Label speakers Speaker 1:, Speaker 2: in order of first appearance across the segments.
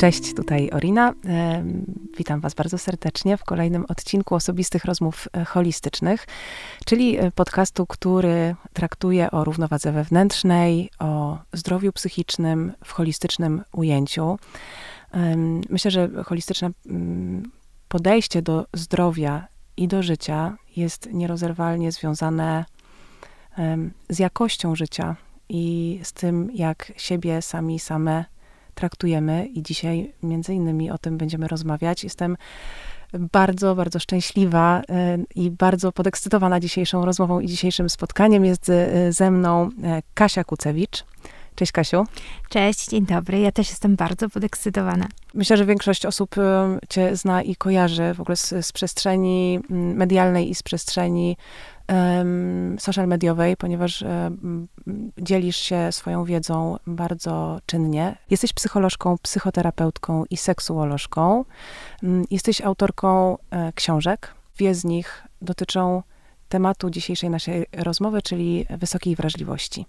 Speaker 1: Cześć, tutaj Orina. Witam Was bardzo serdecznie w kolejnym odcinku osobistych rozmów e, holistycznych, czyli e, podcastu, który traktuje o równowadze wewnętrznej, o zdrowiu psychicznym w holistycznym ujęciu. Myślę, że holistyczne mm, podejście do zdrowia i do życia jest nierozerwalnie związane z jakością życia i z tym, jak siebie sami same traktujemy i dzisiaj między innymi o tym będziemy rozmawiać. Jestem bardzo, bardzo szczęśliwa e, i bardzo podekscytowana dzisiejszą rozmową i dzisiejszym spotkaniem. Jest e, ze mną e, Kasia Kucewicz. Cześć Kasiu.
Speaker 2: Cześć, dzień dobry. Ja też jestem bardzo podekscytowana.
Speaker 1: Myślę, że większość osób Cię zna i kojarzy w ogóle z, z przestrzeni medialnej i z przestrzeni social mediowej, ponieważ dzielisz się swoją wiedzą bardzo czynnie. Jesteś psycholożką, psychoterapeutką i seksuolożką. Jesteś autorką e, książek. Dwie z nich dotyczą tematu dzisiejszej naszej rozmowy, czyli wysokiej wrażliwości.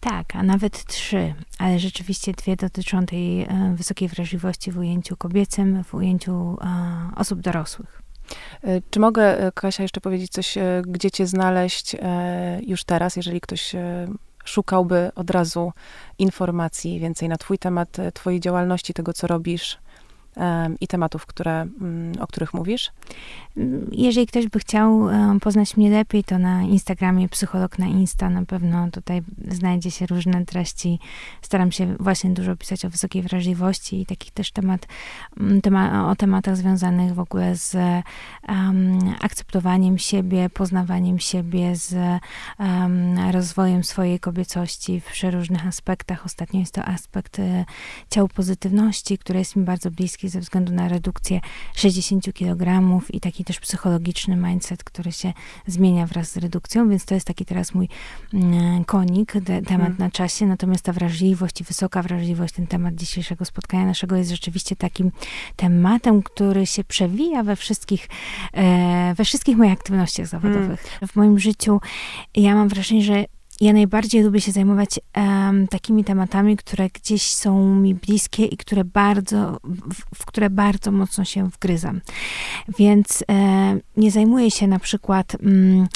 Speaker 2: Tak, a nawet trzy, ale rzeczywiście dwie dotyczą tej e, wysokiej wrażliwości w ujęciu kobiecym, w ujęciu e, osób dorosłych.
Speaker 1: E, czy mogę, e, Kasia, jeszcze powiedzieć coś, e, gdzie cię znaleźć już teraz, jeżeli ktoś szukałby od razu informacji więcej na twój temat, twojej działalności, tego, co robisz? I tematów, które, mm, o których mówisz?
Speaker 2: Jeżeli ktoś by chciał poznać mnie lepiej, to na Instagramie psycholog na Insta na pewno tutaj znajdzie się różne treści. Staram się właśnie dużo pisać o wysokiej wrażliwości i takich też temat, mm, tema, o tematach związanych w ogóle z um, akceptowaniem siebie, poznawaniem siebie, z um, rozwojem swojej kobiecości w przeróżnych aspektach. Ostatnio jest to aspekt e, ciał pozytywności, który jest mi bardzo bliski ze względu na redukcję 60 kg i taki też psychologiczny mindset, który się zmienia wraz z redukcją, więc to jest taki teraz mój mm, konik, temat hmm. na czasie, natomiast ta wrażliwość i wysoka wrażliwość, ten temat dzisiejszego spotkania naszego jest rzeczywiście takim tematem, który się przewija we wszystkich, e, we wszystkich moich aktywnościach zawodowych. Hmm. W moim życiu ja mam wrażenie, że ja najbardziej lubię się zajmować um, takimi tematami, które gdzieś są mi bliskie i które bardzo, w, w które bardzo mocno się wgryzam. Więc e, nie zajmuję się na przykład mm,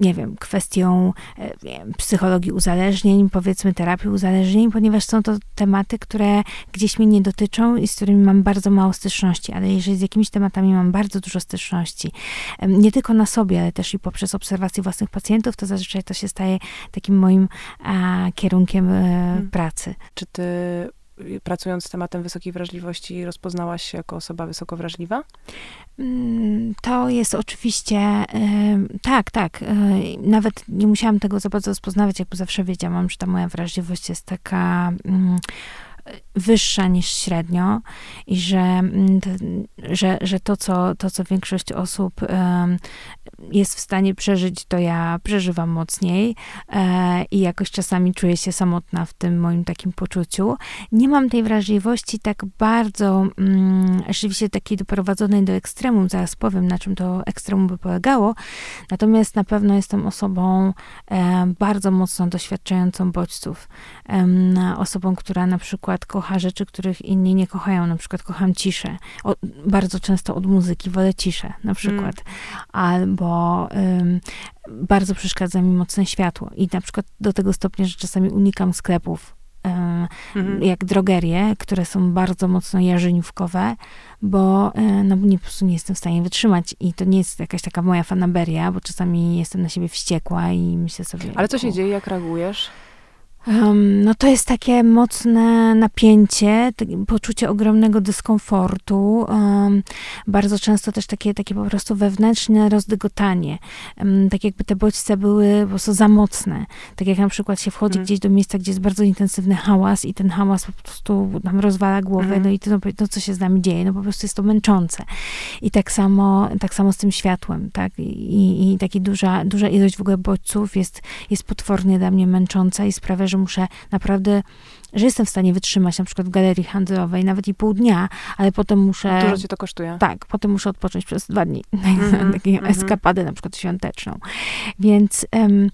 Speaker 2: nie wiem, kwestią e, wiem, psychologii uzależnień, powiedzmy terapii uzależnień, ponieważ są to tematy, które gdzieś mnie nie dotyczą i z którymi mam bardzo mało styczności, ale jeżeli z jakimiś tematami mam bardzo dużo styczności, nie tylko na sobie, ale też i poprzez obserwację własnych pacjentów, to zazwyczaj to się staje takim moim a, kierunkiem e, hmm. pracy.
Speaker 1: Czy ty pracując z tematem wysokiej wrażliwości, rozpoznałaś się jako osoba wysoko wrażliwa?
Speaker 2: Mm, to jest oczywiście, tak, tak. Nawet nie musiałam tego za bardzo rozpoznawać, jakby zawsze wiedziałam, że ta moja wrażliwość jest taka mm, wyższa niż średnio i że, mm, że, że to, co, to, co większość osób jest w stanie przeżyć, to ja przeżywam mocniej e, i jakoś czasami czuję się samotna w tym moim takim poczuciu. Nie mam tej wrażliwości tak bardzo, mm, rzeczywiście takiej doprowadzonej do ekstremum, zaraz powiem, na czym to ekstremum by polegało, natomiast na pewno jestem osobą bardzo mocno doświadczającą bodźców. Osobą, która na przykład kocha rzeczy, których inni nie kochają, na przykład kocham ciszę. O, bardzo często od muzyki wolę ciszę, na przykład. Mm. Albo bardzo przeszkadza mi mocne światło. I na przykład do tego stopnia, że czasami unikam sklepów, mhm. jak drogerie, które są bardzo mocno jarzeniówkowe, bo no, nie, po prostu nie jestem w stanie wytrzymać. I to nie jest jakaś taka moja fanaberia, bo czasami jestem na siebie wściekła i myślę sobie...
Speaker 1: Ale co się dzieje, jak reagujesz?
Speaker 2: Um, no to jest takie mocne napięcie, poczucie ogromnego dyskomfortu, um, bardzo często też takie, takie po prostu wewnętrzne rozdygotanie, um, tak jakby te bodźce były po prostu za mocne, tak jak na przykład się wchodzi mm. gdzieś do miejsca, gdzie jest bardzo intensywny hałas i ten hałas po prostu nam rozwala głowę, mm. no i to, no, co się z nami dzieje, no po prostu jest to męczące. I tak samo, tak samo z tym światłem, tak, i, i taka duża, duża ilość w ogóle bodźców jest, jest potwornie dla mnie męcząca i sprawia, że że muszę naprawdę, że jestem w stanie wytrzymać na przykład w galerii handlowej nawet i pół dnia, ale potem muszę...
Speaker 1: Dużo ci to kosztuje.
Speaker 2: Tak, potem muszę odpocząć przez dwa dni. Mm-hmm, Takie mm-hmm. eskapadę na przykład świąteczną. Więc... Um,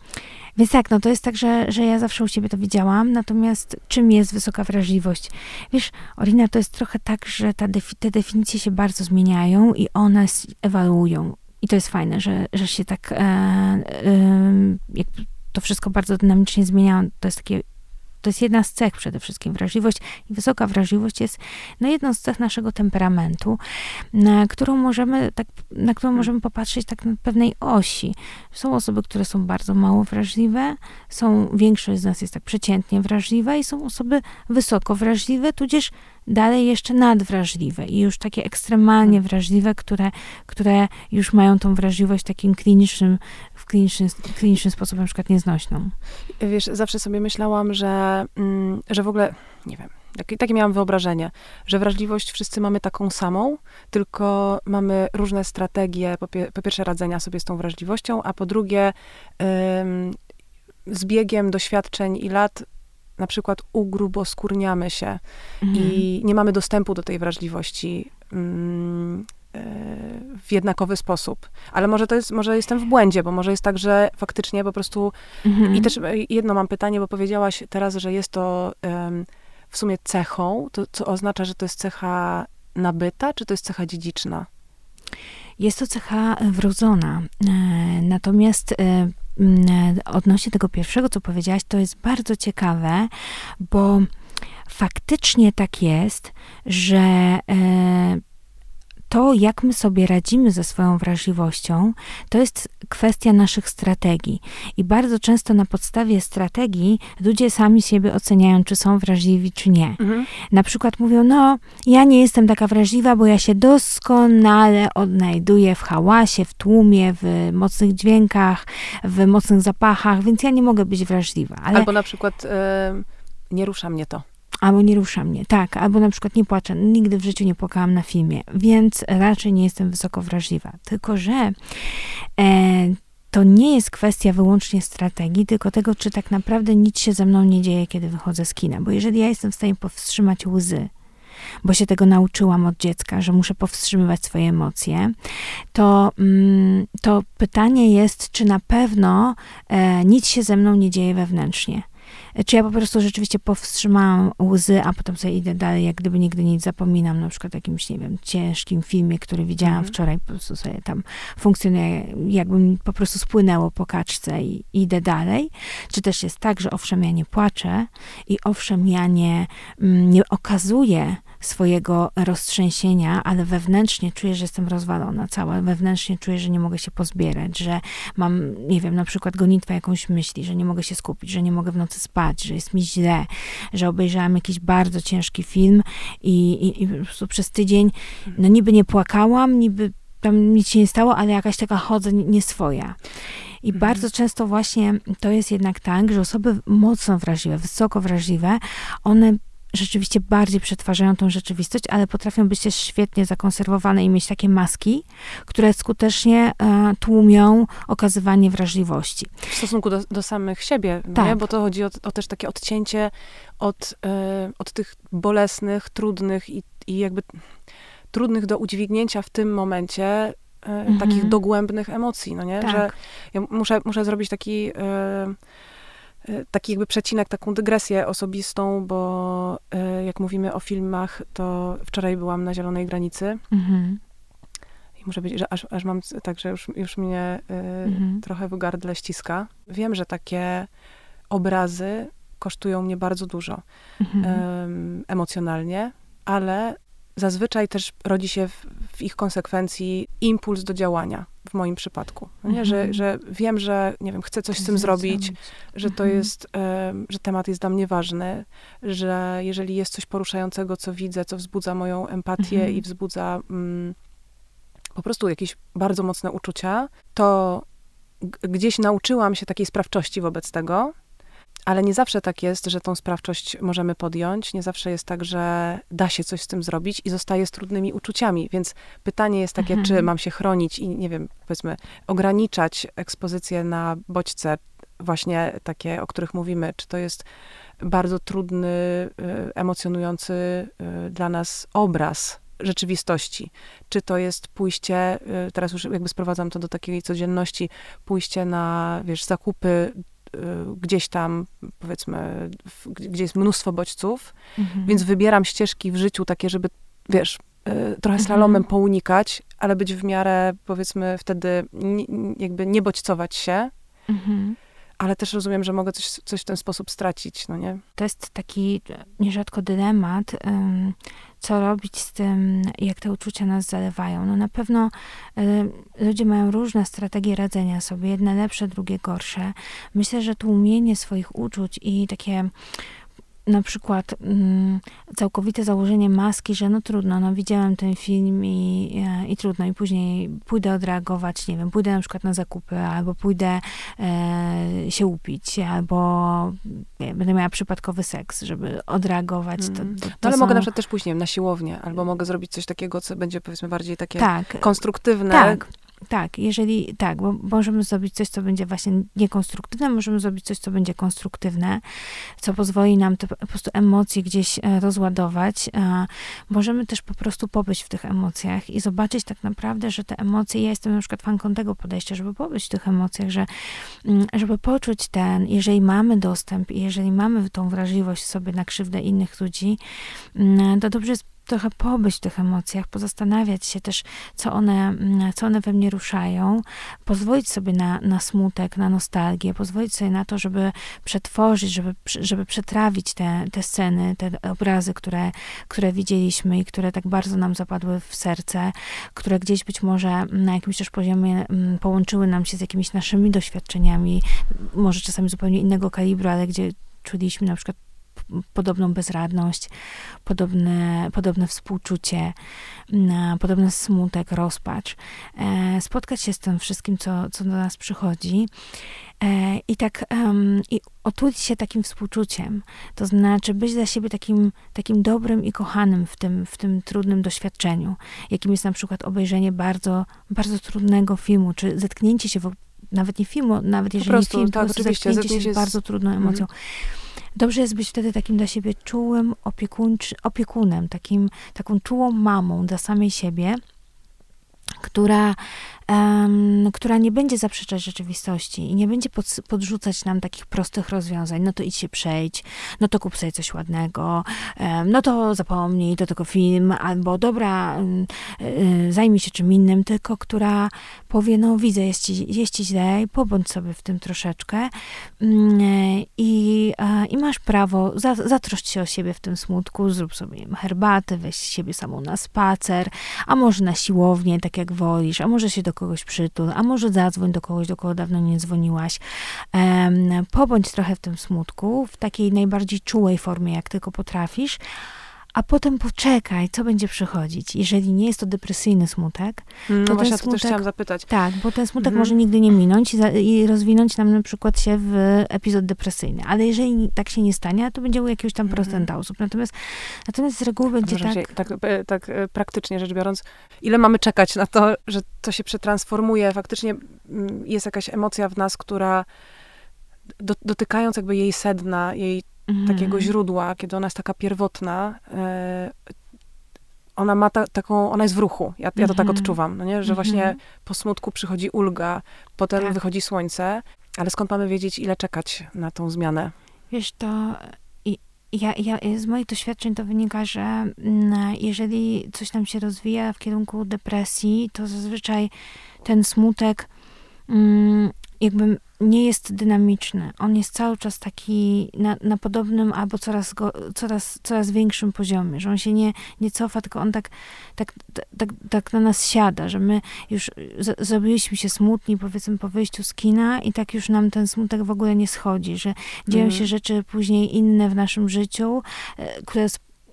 Speaker 2: więc tak, no to jest tak, że, że ja zawsze u siebie to widziałam, natomiast czym jest wysoka wrażliwość? Wiesz, Orina, to jest trochę tak, że ta defi- te definicje się bardzo zmieniają i one ewaluują. I to jest fajne, że, że się tak e, e, to wszystko bardzo dynamicznie zmienia. To jest takie to jest jedna z cech przede wszystkim, wrażliwość i wysoka wrażliwość jest no, jedną z cech naszego temperamentu, na którą możemy, tak, na którą możemy popatrzeć tak na pewnej osi. Są osoby, które są bardzo mało wrażliwe, są, większość z nas jest tak przeciętnie wrażliwa i są osoby wysoko wrażliwe, tudzież dalej jeszcze nadwrażliwe i już takie ekstremalnie hmm. wrażliwe, które, które już mają tą wrażliwość takim klinicznym, w kliniczny, kliniczny sposób na przykład nieznośną.
Speaker 1: Wiesz, zawsze sobie myślałam, że, mm, że w ogóle, nie wiem, takie, takie miałam wyobrażenie, że wrażliwość wszyscy mamy taką samą, tylko mamy różne strategie, po, pie, po pierwsze radzenia sobie z tą wrażliwością, a po drugie ym, z biegiem doświadczeń i lat na przykład ugruboskórniamy się mhm. i nie mamy dostępu do tej wrażliwości mm, e, w jednakowy sposób. Ale może to jest, może jestem w błędzie, bo może jest tak, że faktycznie po prostu mhm. i też jedno mam pytanie, bo powiedziałaś teraz, że jest to um, w sumie cechą, to co oznacza, że to jest cecha nabyta, czy to jest cecha dziedziczna?
Speaker 2: Jest to cecha wrodzona. E, natomiast e, odnośnie tego pierwszego, co powiedziałaś, to jest bardzo ciekawe, bo faktycznie tak jest, że e, to, jak my sobie radzimy ze swoją wrażliwością, to jest kwestia naszych strategii. I bardzo często na podstawie strategii ludzie sami siebie oceniają, czy są wrażliwi, czy nie. Mhm. Na przykład mówią, no, ja nie jestem taka wrażliwa, bo ja się doskonale odnajduję w hałasie, w tłumie, w mocnych dźwiękach, w mocnych zapachach, więc ja nie mogę być wrażliwa.
Speaker 1: Ale... Albo na przykład nie rusza mnie to
Speaker 2: albo nie rusza mnie, tak, albo na przykład nie płaczę. Nigdy w życiu nie płakałam na filmie, więc raczej nie jestem wysoko wrażliwa. Tylko, że e, to nie jest kwestia wyłącznie strategii, tylko tego, czy tak naprawdę nic się ze mną nie dzieje, kiedy wychodzę z kina. Bo jeżeli ja jestem w stanie powstrzymać łzy, bo się tego nauczyłam od dziecka, że muszę powstrzymywać swoje emocje, to, mm, to pytanie jest, czy na pewno e, nic się ze mną nie dzieje wewnętrznie. Czy ja po prostu rzeczywiście powstrzymałam łzy, a potem sobie idę dalej, jak gdyby nigdy nic zapominam, na przykład jakimś, nie wiem, ciężkim filmie, który widziałam mhm. wczoraj, po prostu sobie tam funkcjonuje, jakby mi po prostu spłynęło po kaczce i, idę dalej. Czy też jest tak, że owszem, ja nie płaczę i owszem, ja nie, mm, nie okazuję swojego roztrzęsienia, ale wewnętrznie czuję, że jestem rozwalona cała. Wewnętrznie czuję, że nie mogę się pozbierać, że mam, nie wiem, na przykład gonitwę jakąś myśli, że nie mogę się skupić, że nie mogę w nocy spać, że jest mi źle, że obejrzałam jakiś bardzo ciężki film i, i, i po prostu przez tydzień, no niby nie płakałam, niby tam nic się nie stało, ale jakaś taka chodzę nieswoja. I mhm. bardzo często właśnie to jest jednak tak, że osoby mocno wrażliwe, wysoko wrażliwe, one rzeczywiście bardziej przetwarzają tą rzeczywistość, ale potrafią być też świetnie zakonserwowane i mieć takie maski, które skutecznie e, tłumią okazywanie wrażliwości.
Speaker 1: W stosunku do, do samych siebie, tak. nie? bo to chodzi o, o, też takie odcięcie od, e, od tych bolesnych, trudnych i, i jakby trudnych do udźwignięcia w tym momencie e, mhm. takich dogłębnych emocji, no nie? Tak. Że ja muszę, muszę zrobić taki e, taki jakby przecinek, taką dygresję osobistą, bo e, jak mówimy o filmach, to wczoraj byłam na Zielonej Granicy mhm. i muszę być, że aż, aż mam tak, że już, już mnie y, mhm. trochę w gardle ściska. Wiem, że takie obrazy kosztują mnie bardzo dużo mhm. emocjonalnie, ale zazwyczaj też rodzi się w, w, ich konsekwencji impuls do działania, w moim przypadku. Nie? Że, mhm. że wiem, że nie wiem, chcę coś z tym zrobić, że to mhm. jest, że temat jest dla mnie ważny, że jeżeli jest coś poruszającego, co widzę, co wzbudza moją empatię mhm. i wzbudza mm, po prostu jakieś bardzo mocne uczucia, to gdzieś nauczyłam się takiej sprawczości wobec tego, ale nie zawsze tak jest, że tą sprawczość możemy podjąć. Nie zawsze jest tak, że da się coś z tym zrobić i zostaje z trudnymi uczuciami. Więc pytanie jest takie, mhm. czy mam się chronić i, nie wiem, powiedzmy, ograniczać ekspozycję na bodźce właśnie takie, o których mówimy, czy to jest bardzo trudny, y, emocjonujący y, dla nas obraz rzeczywistości. Czy to jest pójście, y, teraz już jakby sprowadzam to do takiej codzienności, pójście na, wiesz, zakupy gdzieś tam, powiedzmy, gdzie jest mnóstwo bodźców, mhm. więc wybieram ścieżki w życiu takie, żeby, wiesz, trochę mhm. slalomem pounikać, ale być w miarę, powiedzmy, wtedy jakby nie bodźcować się. Mhm ale też rozumiem, że mogę coś, coś w ten sposób stracić, no nie?
Speaker 2: To jest taki nierzadko dylemat, co robić z tym, jak te uczucia nas zalewają. No na pewno ludzie mają różne strategie radzenia sobie, jedne lepsze, drugie gorsze. Myślę, że tłumienie swoich uczuć i takie na przykład mm, całkowite założenie maski, że no trudno, no widziałem ten film i, e, i trudno i później pójdę odreagować, nie wiem, pójdę na przykład na zakupy, albo pójdę e, się upić, albo nie, będę miała przypadkowy seks, żeby odreagować. To,
Speaker 1: mm.
Speaker 2: to, to
Speaker 1: no ale
Speaker 2: są...
Speaker 1: mogę na przykład też później na siłownię, albo mogę zrobić coś takiego, co będzie powiedzmy bardziej takie
Speaker 2: tak.
Speaker 1: konstruktywne.
Speaker 2: Tak, tak, jeżeli tak, bo możemy zrobić coś, co będzie właśnie niekonstruktywne, możemy zrobić coś, co będzie konstruktywne, co pozwoli nam te po prostu emocje gdzieś e, rozładować. Możemy też po prostu pobyć w tych emocjach i zobaczyć tak naprawdę, że te emocje, ja jestem na przykład fanką tego podejścia, żeby pobyć w tych emocjach, że mm, żeby poczuć ten, jeżeli mamy dostęp i jeżeli mamy tą wrażliwość sobie na krzywdę innych ludzi, mm, to dobrze jest trochę pobyć w tych emocjach, pozastanawiać się też, co one, mm, co one we mnie ruszają, pozwolić sobie na, na smutek, na nostalgię, pozwolić sobie na to, żeby przetworzyć, żeby, żeby przetrawić te, te sceny, te obrazy, które, które widzieliśmy i które tak bardzo nam zapadły w serce, które gdzieś być może na jakimś też poziomie mm, połączyły nam się z jakimiś naszymi doświadczeniami, może czasami zupełnie innego kalibru, ale gdzie czuliśmy na przykład podobną bezradność, podobne, podobne współczucie, podobny smutek, rozpacz. E, spotkać się z tym wszystkim, co, co do nas przychodzi e, i tak i otulić się takim współczuciem, to znaczy być dla siebie takim, takim dobrym i kochanym w tym, w tym trudnym doświadczeniu, jakim jest na przykład obejrzenie bardzo, bardzo trudnego filmu, czy zetknięcie się w, nawet nie filmu, nawet jeżeli prostu, film, tak, to zetknięcie się z bardzo trudną emocją. Mm Dobrze jest być wtedy takim dla siebie czułym opiekunem, takim, taką czułą mamą dla samej siebie, która um, która nie będzie zaprzeczać rzeczywistości i nie będzie pod, podrzucać nam takich prostych rozwiązań. No to idź się przejdź, no to kup sobie coś ładnego, um, no to zapomnij, to tylko film, albo dobra, um, zajmij się czym innym, tylko która powie, no widzę, jest ci, jest ci źle, pobądź sobie w tym troszeczkę mm, i, i masz prawo, za, zatroszcz się o siebie w tym smutku, zrób sobie herbatę, weź siebie samą na spacer, a może na siłownię, tak jak wolisz, a może się do kogoś przytul, a może zadzwoń do kogoś, do kogo dawno nie dzwoniłaś. Pobądź trochę w tym smutku, w takiej najbardziej czułej formie, jak tylko potrafisz, a potem poczekaj, co będzie przychodzić. Jeżeli nie jest to depresyjny smutek,
Speaker 1: mm, no to właśnie ten smutek, to też chciałam zapytać.
Speaker 2: Tak, bo ten smutek mm. może nigdy nie minąć i, za, i, rozwinąć nam na przykład się w epizod depresyjny. Ale jeżeli tak się nie stanie, to będzie u jakiegoś tam mm. procenta osób. Natomiast, natomiast z reguły będzie tak...
Speaker 1: tak... E, tak e, praktycznie rzecz biorąc, ile mamy czekać na to, że to się przetransformuje, faktycznie mm, jest jakaś emocja w nas, która do, dotykając jakby jej sedna, jej mhm. takiego źródła, kiedy ona jest taka pierwotna, e, ona ma ta, taką, ona jest w ruchu. Ja, ja to tak mhm. odczuwam, no nie? że właśnie mhm. po smutku przychodzi ulga, potem tak. wychodzi słońce, ale skąd mamy wiedzieć, ile czekać na tą zmianę?
Speaker 2: Wiesz, to ja, ja, z moich doświadczeń to wynika, że mm, jeżeli coś nam się rozwija w kierunku depresji, to zazwyczaj ten smutek mm, jakby nie jest dynamiczny. On jest cały czas taki na, na podobnym albo coraz, go, coraz, coraz większym poziomie, że on się nie, nie cofa, tylko on tak, tak, tak, tak na nas siada, że my już z, zrobiliśmy się smutni, powiedzmy, po wyjściu z kina i tak już nam ten smutek w ogóle nie schodzi, że dzieją mm. się rzeczy później inne w naszym życiu, e, które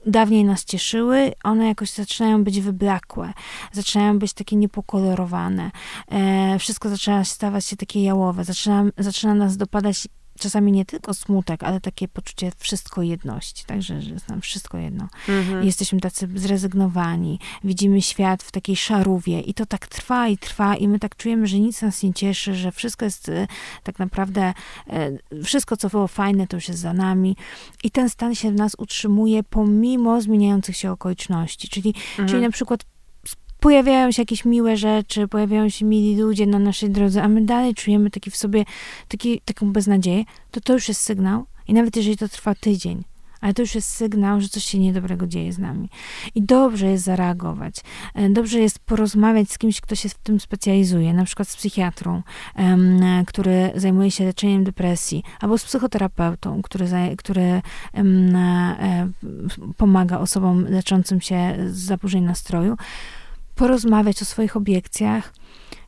Speaker 2: dawniej nas cieszyły, one jakoś zaczynają być wyblakłe, zaczynają być takie niepokolorowane. E, wszystko zaczyna stawać się takie jałowe, zaczyna, zaczyna nas dopadać czasami nie tylko smutek, ale takie poczucie wszystko jedności, także, że jest nam wszystko jedno. Mhm. Jesteśmy tacy zrezygnowani, widzimy świat w takiej szarówie i to tak trwa i trwa i my tak czujemy, że nic nas nie cieszy, że wszystko jest e, tak naprawdę, e, wszystko co było fajne to już jest za nami i ten stan się w nas utrzymuje pomimo zmieniających się okoliczności, czyli, mhm. czyli na przykład pojawiają się jakieś miłe rzeczy, pojawiają się mili ludzie na naszej drodze, a my dalej czujemy taki w sobie, taki, taką beznadzieję, to to już jest sygnał. I nawet jeżeli to trwa tydzień, ale to już jest sygnał, że coś się niedobrego dzieje z nami. I dobrze jest zareagować. E, dobrze jest porozmawiać z kimś, kto się w tym specjalizuje, na przykład z psychiatrą, który zajmuje się leczeniem depresji, albo z psychoterapeutą, który, który e, pomaga osobom leczącym się z zaburzeń nastroju porozmawiać o swoich obiekcjach.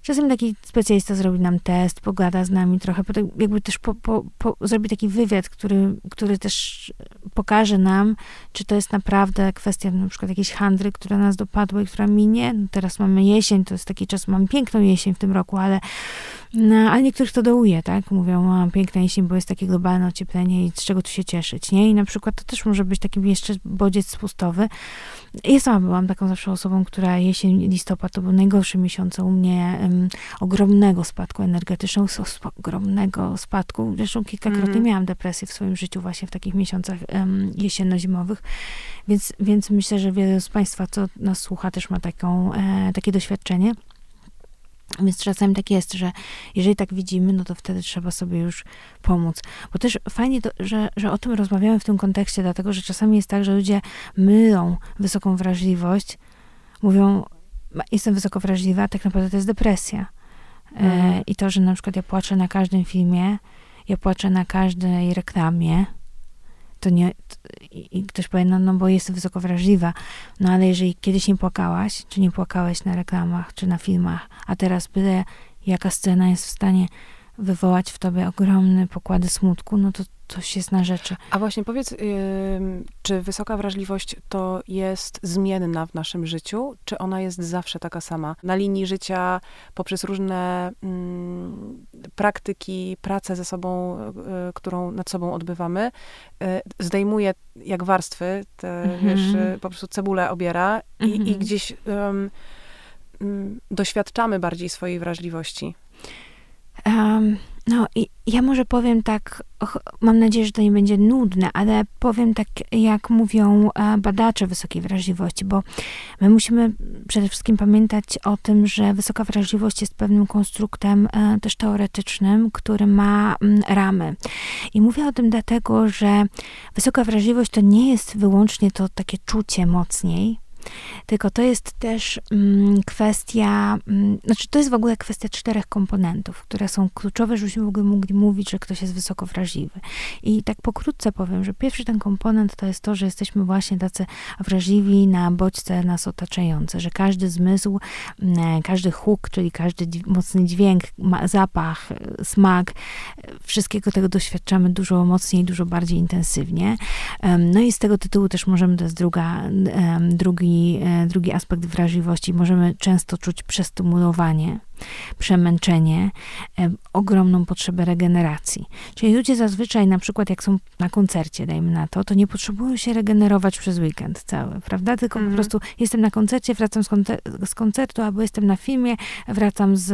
Speaker 2: Czasem taki specjalista zrobi nam test, pogada z nami trochę, jakby też po, po, po, zrobi taki wywiad, który, który też pokaże nam, czy to jest naprawdę kwestia na przykład jakiejś handry, która nas dopadła i która minie. No teraz mamy jesień, to jest taki czas, mamy piękną jesień w tym roku, ale no, ale niektórych to dołuje, tak? Mówią, mam piękna jesień, bo jest takie globalne ocieplenie i z czego tu się cieszyć, nie? I na przykład to też może być taki jeszcze bodziec spustowy. Ja sama byłam taką zawsze osobą, która jesień, listopad to był najgorszy miesiąc u mnie um, ogromnego spadku energetycznego, ogromnego spadku. Zresztą kilkakrotnie mm. miałam depresję w swoim życiu właśnie w takich miesiącach um, jesienno-zimowych, więc, więc myślę, że wiele z Państwa, co nas słucha, też ma taką, e, takie doświadczenie. Więc czasami tak jest, że jeżeli tak widzimy, no to wtedy trzeba sobie już pomóc. Bo też fajnie, to, że, że o tym rozmawiamy w tym kontekście, dlatego że czasami jest tak, że ludzie mylą wysoką wrażliwość, mówią, jestem wysoko wrażliwa, a tak naprawdę to jest depresja. E, mhm. I to, że na przykład ja płaczę na każdym filmie, ja płaczę na każdej reklamie, to nie, i ktoś powie, no, no bo jestem wysoko wrażliwa, no ale jeżeli kiedyś nie płakałaś, czy nie płakałeś na reklamach, czy na filmach, a teraz byle jaka scena jest w stanie wywołać w tobie ogromne pokłady smutku, no to coś jest na rzeczy.
Speaker 1: A właśnie powiedz, yy, czy wysoka wrażliwość to jest zmienna w naszym życiu, czy ona jest zawsze taka sama? Na linii życia, poprzez różne yy, praktyki, pracę ze sobą, yy, którą nad sobą odbywamy, y, zdejmuje jak warstwy, te, mhm. wiesz, y, po prostu cebulę obiera i, i mhm. gdzieś mm, doświadczamy bardziej swojej wrażliwości.
Speaker 2: Um, no i ja może powiem tak, mam nadzieję, że to nie będzie nudne, ale powiem tak, jak mówią e, badacze wysokiej wrażliwości, bo my musimy przede wszystkim pamiętać o tym, że wysoka wrażliwość jest pewnym konstruktem e, też teoretycznym, który ma mm, ramy. I mówię o tym dlatego, że wysoka wrażliwość to nie jest wyłącznie to takie czucie mocniej, tylko to jest też mm, kwestia, mm, znaczy to jest w ogóle kwestia czterech komponentów, które są kluczowe, żebyśmy w ogóle mogli mówić, że ktoś jest wysoko wrażliwy. I tak pokrótce powiem, że pierwszy ten komponent to jest to, że jesteśmy właśnie tacy wrażliwi na bodźce nas otaczające, że każdy zmysł, mm, każdy huk, czyli każdy mocny dźwięk, zapach, smak, wszystkiego tego doświadczamy dużo mocniej, dużo bardziej intensywnie. No i z tego tytułu też możemy, to jest druga, drugi E, drugi aspekt wrażliwości. Możemy często czuć przestymulowanie przemęczenie, e, ogromną potrzebę regeneracji. Czyli ludzie zazwyczaj, na przykład jak są na koncercie, dajmy na to, to nie potrzebują się regenerować przez weekend cały, prawda? Tylko mm. po mhm. prostu jestem na koncercie, wracam z, koncer z, koncertu, albo jestem na filmie, wracam z,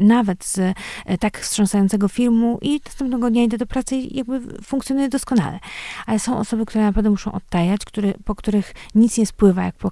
Speaker 2: nawet z e, tak wstrząsającego filmu i następnego dnia idę do pracy i jakby funkcjonuje doskonale. Ale są osoby, które naprawdę muszą odtajać, które, po których nic nie spływa jak po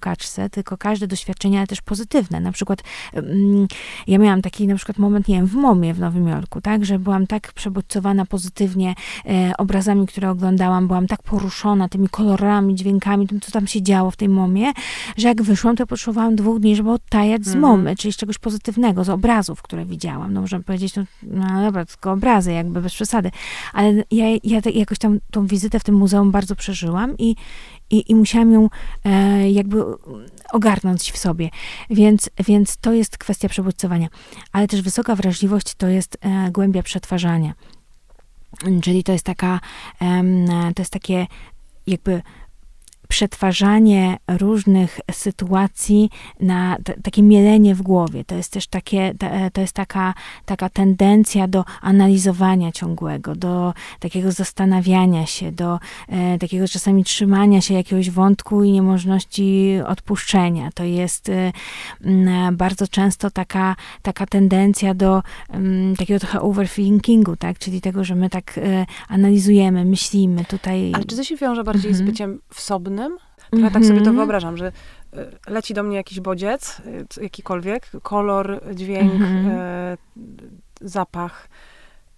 Speaker 2: tylko każde doświadczenie, ale też pozytywne. Na przykład mm, ja miałam taki na przykład moment, nie wiem, w Momie w Nowym Jorku, tak, że byłam tak przebodźcowana pozytywnie e, obrazami, które oglądałam, byłam tak poruszona tymi kolorami, dźwiękami, tym, co tam się działo w tej Momie, że jak wyszłam, to potrzebowałam dwóch dni, żeby odtajać z mhm. Momy, czyli z czegoś pozytywnego, z obrazów, które widziałam. No można powiedzieć, no, no dobra, tylko obrazy, jakby bez przesady. Ale ja, ja jakoś tam tą wizytę w tym muzeum bardzo przeżyłam i, i, i musiałam ją e, jakby ogarnąć w sobie. Więc, więc to jest kwestia przebodźcowania. Ale też wysoka wrażliwość to jest e, głębia przetwarzania. Czyli to jest taka, e, to jest takie jakby przetwarzanie różnych sytuacji na t- takie mielenie w głowie. To jest też takie, to jest taka, taka tendencja do analizowania ciągłego, do takiego zastanawiania się, do e, takiego czasami trzymania się jakiegoś wątku i niemożności odpuszczenia. To jest e, bardzo często taka, taka tendencja do m, takiego trochę overthinkingu, tak? Czyli tego, że my tak e, analizujemy, myślimy tutaj.
Speaker 1: Ale czy to się wiąże bardziej -hmm. z mhm. byciem wsobnym? Trochę tak sobie to mhm. wyobrażam, że e, leci do mnie jakiś bodziec, e, jakikolwiek, kolor, dźwięk, mm -hmm. e, zapach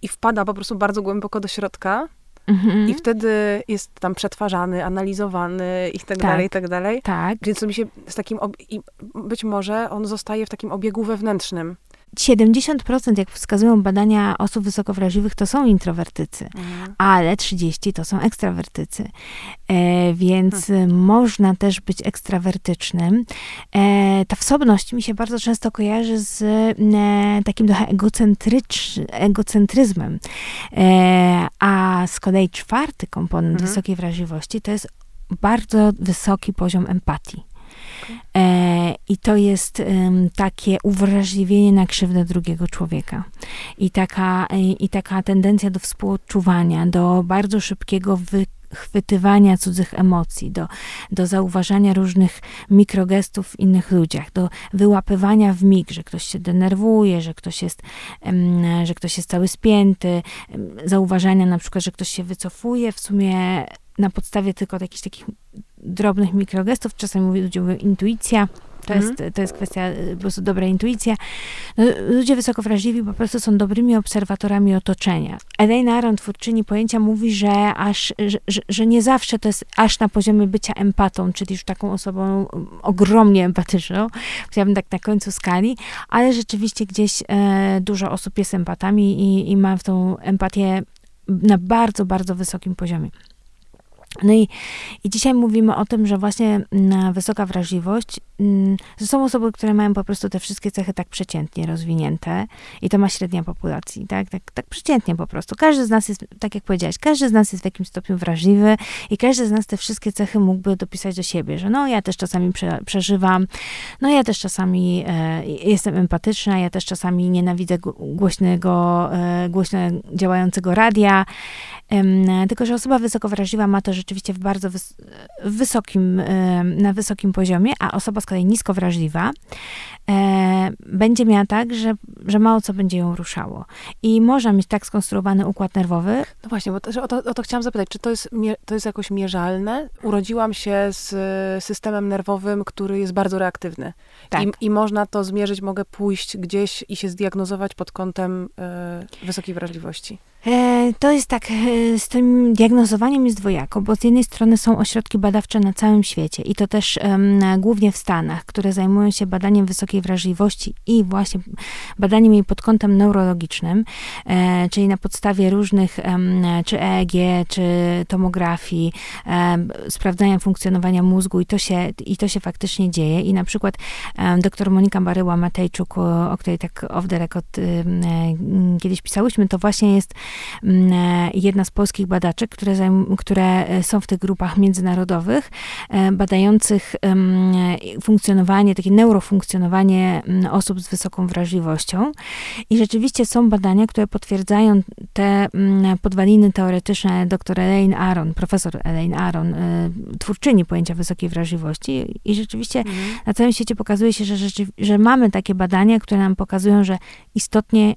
Speaker 1: i wpada po prostu bardzo głęboko do środka. Mm -hmm. I wtedy jest tam przetwarzany, analizowany i tak, tak dalej, i tak dalej.
Speaker 2: Tak.
Speaker 1: Więc to mi się z takim, i być może on zostaje w takim obiegu wewnętrznym.
Speaker 2: 70%, jak wskazują badania osób wysoko wrażliwych, to są introwertycy, mhm. ale 30% to są ekstrawertycy. E, więc hmm. można też być ekstrawertycznym. E, ta wsobność mi się bardzo często kojarzy z e, takim trochę egocentryzmem. E, a z kolei czwarty komponent mhm. wysokiej wrażliwości to jest bardzo wysoki poziom empatii. E, I to jest takie uwrażliwienie na krzywdę drugiego człowieka. I taka, I taka tendencja do współodczuwania, do bardzo szybkiego wychwytywania cudzych emocji, do, do zauważania różnych mikrogestów w innych ludziach, do wyłapywania w mig, że ktoś się denerwuje, że ktoś jest, że ktoś jest cały spięty, zauważania na przykład, że ktoś się wycofuje w sumie na podstawie tylko jakichś takich drobnych mikrogestów, czasami ludzie mówią intuicja, to, mhm. jest, to jest kwestia y, po prostu dobra intuicja. No, ludzie wysoko wrażliwi po prostu są dobrymi obserwatorami otoczenia. Elaine Aron, twórczyni pojęcia, mówi, że aż, że, że, nie zawsze to jest aż na poziomie bycia empatą, czyli już taką osobą ogromnie empatyczną, chciałabym tak na końcu skali, ale rzeczywiście gdzieś e, dużo osób jest empatami i, i ma tą empatię na bardzo, bardzo wysokim poziomie. No i, i dzisiaj mówimy o tym, że właśnie mm, wysoka wrażliwość, mm, że są osoby, które mają po prostu te wszystkie cechy tak przeciętnie rozwinięte i to ma średnia populacji, tak? Tak, tak przeciętnie po prostu. Każdy z nas jest, tak jak powiedziałaś, każdy z nas jest w jakimś stopniu wrażliwy i każdy z nas te wszystkie cechy mógłby dopisać do siebie, że no ja też czasami prze, przeżywam, no ja też czasami e, jestem empatyczna, ja też czasami nienawidzę głośnego, e, głośno działającego radia, e, tylko, że osoba wysoko wrażliwa ma to, że rzeczywiście w bardzo wys wysokim, na wysokim poziomie, a osoba z kolei nisko wrażliwa e, będzie miała tak, że, że mało co będzie ją ruszało. I można mieć tak skonstruowany układ nerwowy.
Speaker 1: No właśnie, bo to, o, to, o to chciałam zapytać, czy to jest, to jest jakoś mierzalne? Urodziłam się z systemem nerwowym, który jest bardzo reaktywny. Tak. I, I można to zmierzyć, mogę pójść gdzieś i się zdiagnozować pod kątem wysokiej wrażliwości.
Speaker 2: E, to jest tak, e, z tym diagnozowaniem jest dwojako, bo z jednej strony są ośrodki badawcze na całym świecie i to też um, głównie w Stanach, które zajmują się badaniem wysokiej wrażliwości i właśnie badaniem jej pod kątem neurologicznym, e, czyli na podstawie różnych um, czy EEG, czy tomografii, um, sprawdzania funkcjonowania mózgu i to się, i to się faktycznie dzieje. I na przykład dr Monika Baryła-Matejczuk, o, o której tak off the record kiedyś pisałyśmy, to właśnie jest e, jedna z polskich badaczek, które, które e, są w tych grupach międzynarodowych, e, badających funkcjonowanie, takie neurofunkcjonowanie mm, osób z wysoką wrażliwością. I rzeczywiście są badania, które potwierdzają te mm, podwaliny teoretyczne dr Elaine Aron, profesor Elaine Aron, twórczyni pojęcia wysokiej wrażliwości. I rzeczywiście mhm. na całym świecie pokazuje się, że, że mamy takie badania, które nam pokazują, że istotnie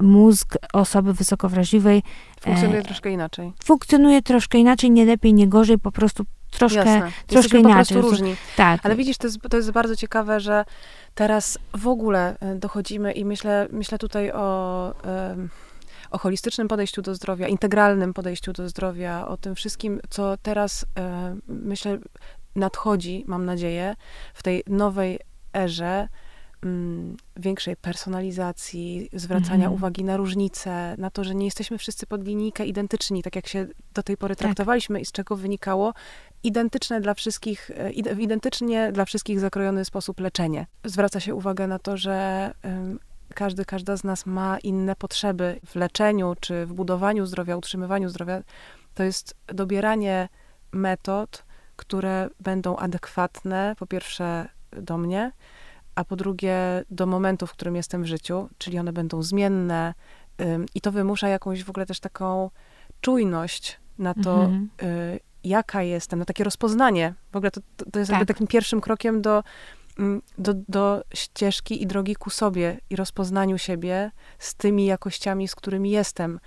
Speaker 2: mózg osoby wysoko wrażliwej
Speaker 1: funkcjonuje e, troszkę inaczej.
Speaker 2: Funkcjonuje troszkę inaczej, nie lepiej, nie gorzej, po prostu troszkę, Jasne. troszkę inaczej.
Speaker 1: po prostu różni.
Speaker 2: Tak.
Speaker 1: Ale widzisz, to jest, to jest bardzo ciekawe, że teraz w ogóle e, dochodzimy i myślę, myślę tutaj o, o holistycznym podejściu do zdrowia, integralnym podejściu do zdrowia, o tym wszystkim, co teraz e, myślę nadchodzi, mam nadzieję, w tej nowej erze większej personalizacji, zwracania mm. uwagi na różnice, na to, że nie jesteśmy wszyscy pod linijkę identyczni, tak jak się do tej pory tak. traktowaliśmy i z czego wynikało identyczne dla wszystkich, e, identycznie dla wszystkich zakrojony sposób leczenie. Zwraca się uwagę na to, że każdy, każda z nas ma inne potrzeby w leczeniu, czy w budowaniu zdrowia, utrzymywaniu zdrowia. To jest dobieranie metod, które będą adekwatne, po pierwsze do mnie, a po drugie do momentu, w którym jestem w życiu, czyli one będą zmienne i to wymusza jakąś w ogóle też taką czujność na to, mhm. y, jaka jestem, na takie rozpoznanie. W ogóle to, to jest tak. jakby takim pierwszym krokiem do, do, do ścieżki i drogi ku sobie i rozpoznaniu siebie z tymi jakościami, z którymi jestem.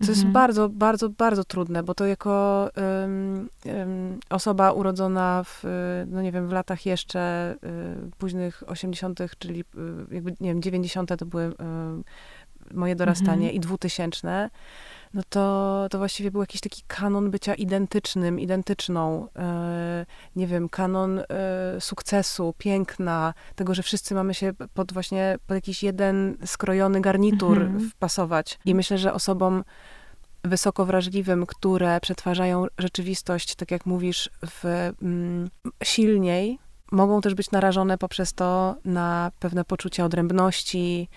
Speaker 1: Co mhm. jest bardzo, bardzo, bardzo trudne, bo to jako um, um, osoba urodzona w, no nie wiem, w latach jeszcze y, późnych 80., czyli y, jakby, nie wiem, 90. to były y, moje dorastanie mhm. i dwutysięczne, no to, to właściwie był jakiś taki kanon bycia identycznym, identyczną, e, nie wiem, kanon e, sukcesu, piękna, tego, że wszyscy mamy się pod właśnie, pod jakiś jeden skrojony garnitur mhm. wpasować. I myślę, że osobom wysoko wrażliwym, które przetwarzają rzeczywistość, tak jak mówisz, w, mm, silniej, mogą też być narażone poprzez to na pewne poczucie odrębności,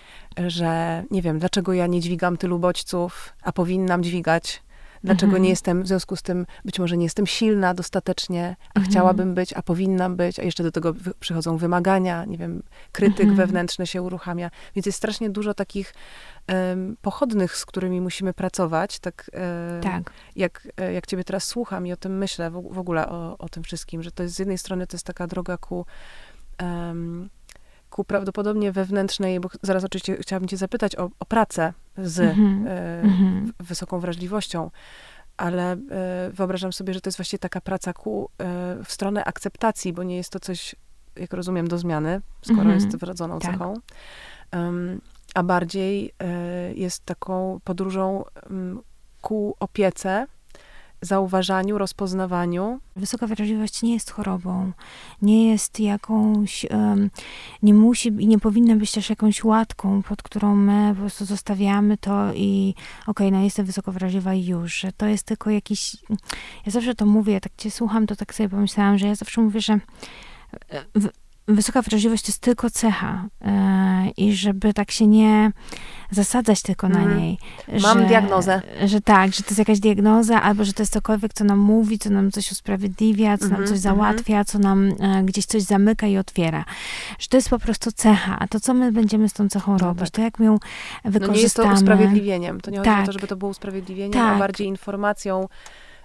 Speaker 1: że nie wiem, dlaczego ja nie dźwigam tylu bodźców, a powinnam dźwigać. Dlaczego mhm. nie jestem, w związku z tym, być może nie jestem silna dostatecznie, a mhm. chciałabym być, a powinnam być, a jeszcze do tego przychodzą wymagania, nie wiem, krytyk mhm. wewnętrzny się uruchamia. Więc jest strasznie dużo takich pochodnych, z którymi musimy pracować. Tak, tak. Jak, e, jak ciebie teraz słucham i o tym myślę, w, ogóle o, o tym wszystkim, że to jest z jednej strony to jest taka droga ku ku prawdopodobnie wewnętrznej, bo zaraz oczywiście chciałabym cię zapytać o, o pracę z mm-hmm. e, wysoką wrażliwością, ale e, wyobrażam sobie, że to jest właśnie taka praca ku, w stronę akceptacji, bo nie jest to coś, jak rozumiem, do zmiany, skoro mm-hmm. jest wrodzoną tak. cechą, um, a bardziej e, jest taką podróżą um, ku opiece, zauważaniu, rozpoznawaniu.
Speaker 2: Wysoka wrażliwość nie jest chorobą, nie jest jakąś, nie musi i nie powinna być też jakąś łatką, pod którą my po prostu zostawiamy to i okej, okay, no jestem wysoko wrażliwa i już, to jest tylko jakiś, ja zawsze to mówię, tak cię słucham, to tak sobie pomyślałam, że ja zawsze mówię, że e, wysoka wrażliwość to jest tylko cecha yy, i żeby tak się nie zasadzać tylko mm. na mhm. niej.
Speaker 1: Mam że, diagnozę.
Speaker 2: Że tak, że to jest jakaś diagnoza, albo że to jest cokolwiek, co nam mówi, co nam coś usprawiedliwia, co mm -hmm, nam coś mhm. załatwia, mm -hmm. co nam e, gdzieś coś zamyka i otwiera. Że to jest po prostu cecha. A to, co my będziemy z tą cechą no robić, tak. to jak my ją wykorzystamy. No nie jest to
Speaker 1: usprawiedliwieniem. To nie chodzi tak. o to, żeby to było usprawiedliwieniem, tak. a bardziej informacją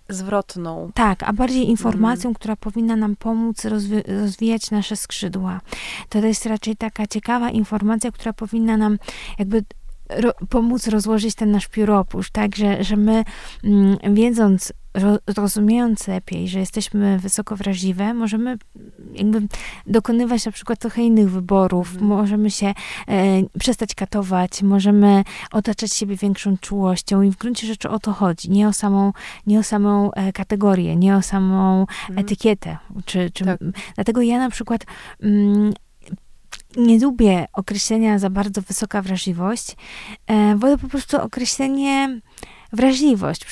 Speaker 1: zwrotną.
Speaker 2: Tak, a bardziej informacją, mm. która powinna nam pomóc rozwi rozwijać nasze skrzydła. To jest raczej taka ciekawa informacja, która powinna nam jakby ro pomóc rozłożyć ten nasz pióropusz, tak, że, że my mm, wiedząc rozumiejąc lepiej, że jesteśmy wysoko wrażliwe, możemy jakby dokonywać na przykład trochę innych wyborów, mm. możemy się e, przestać katować, możemy otaczać siebie większą czułością i w gruncie rzeczy o to chodzi, nie o samą, nie o samą e, kategorię, nie o samą mm. etykietę. Czy, czy, tak. Dlatego ja na przykład mm, nie lubię określenia za bardzo wysoka wrażliwość, e, wolę po prostu określenie wrażliwość.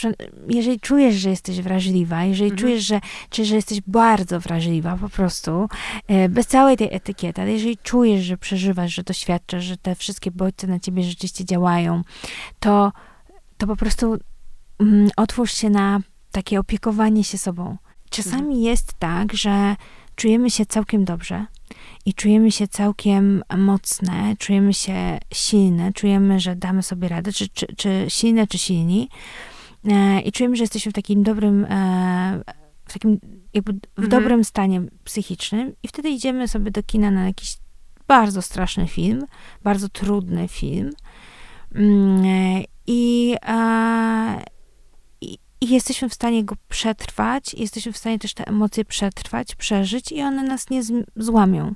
Speaker 2: Jeżeli czujesz, że jesteś wrażliwa, jeżeli mhm. czujesz, że, czy że jesteś bardzo wrażliwa po prostu, e, bez całej tej etykiety, ale jeżeli czujesz, że przeżywasz, że doświadczasz, że te wszystkie bodźce na ciebie rzeczywiście działają, to, to po prostu mm, otwórz się na takie opiekowanie się sobą. Czasami mhm. jest tak, że czujemy się całkiem dobrze, i czujemy się całkiem mocne, czujemy się silne, czujemy, że damy sobie radę, czy, czy, czy silne, czy silni. E, I czujemy, że jesteśmy w takim dobrym, e, w takim jakby w mhm. dobrym stanie psychicznym i wtedy idziemy sobie do kina na jakiś bardzo straszny film, bardzo trudny film. Mm, e, I, i jesteśmy w stanie go przetrwać, jesteśmy w stanie też te emocje przetrwać, przeżyć i one nas nie złamią.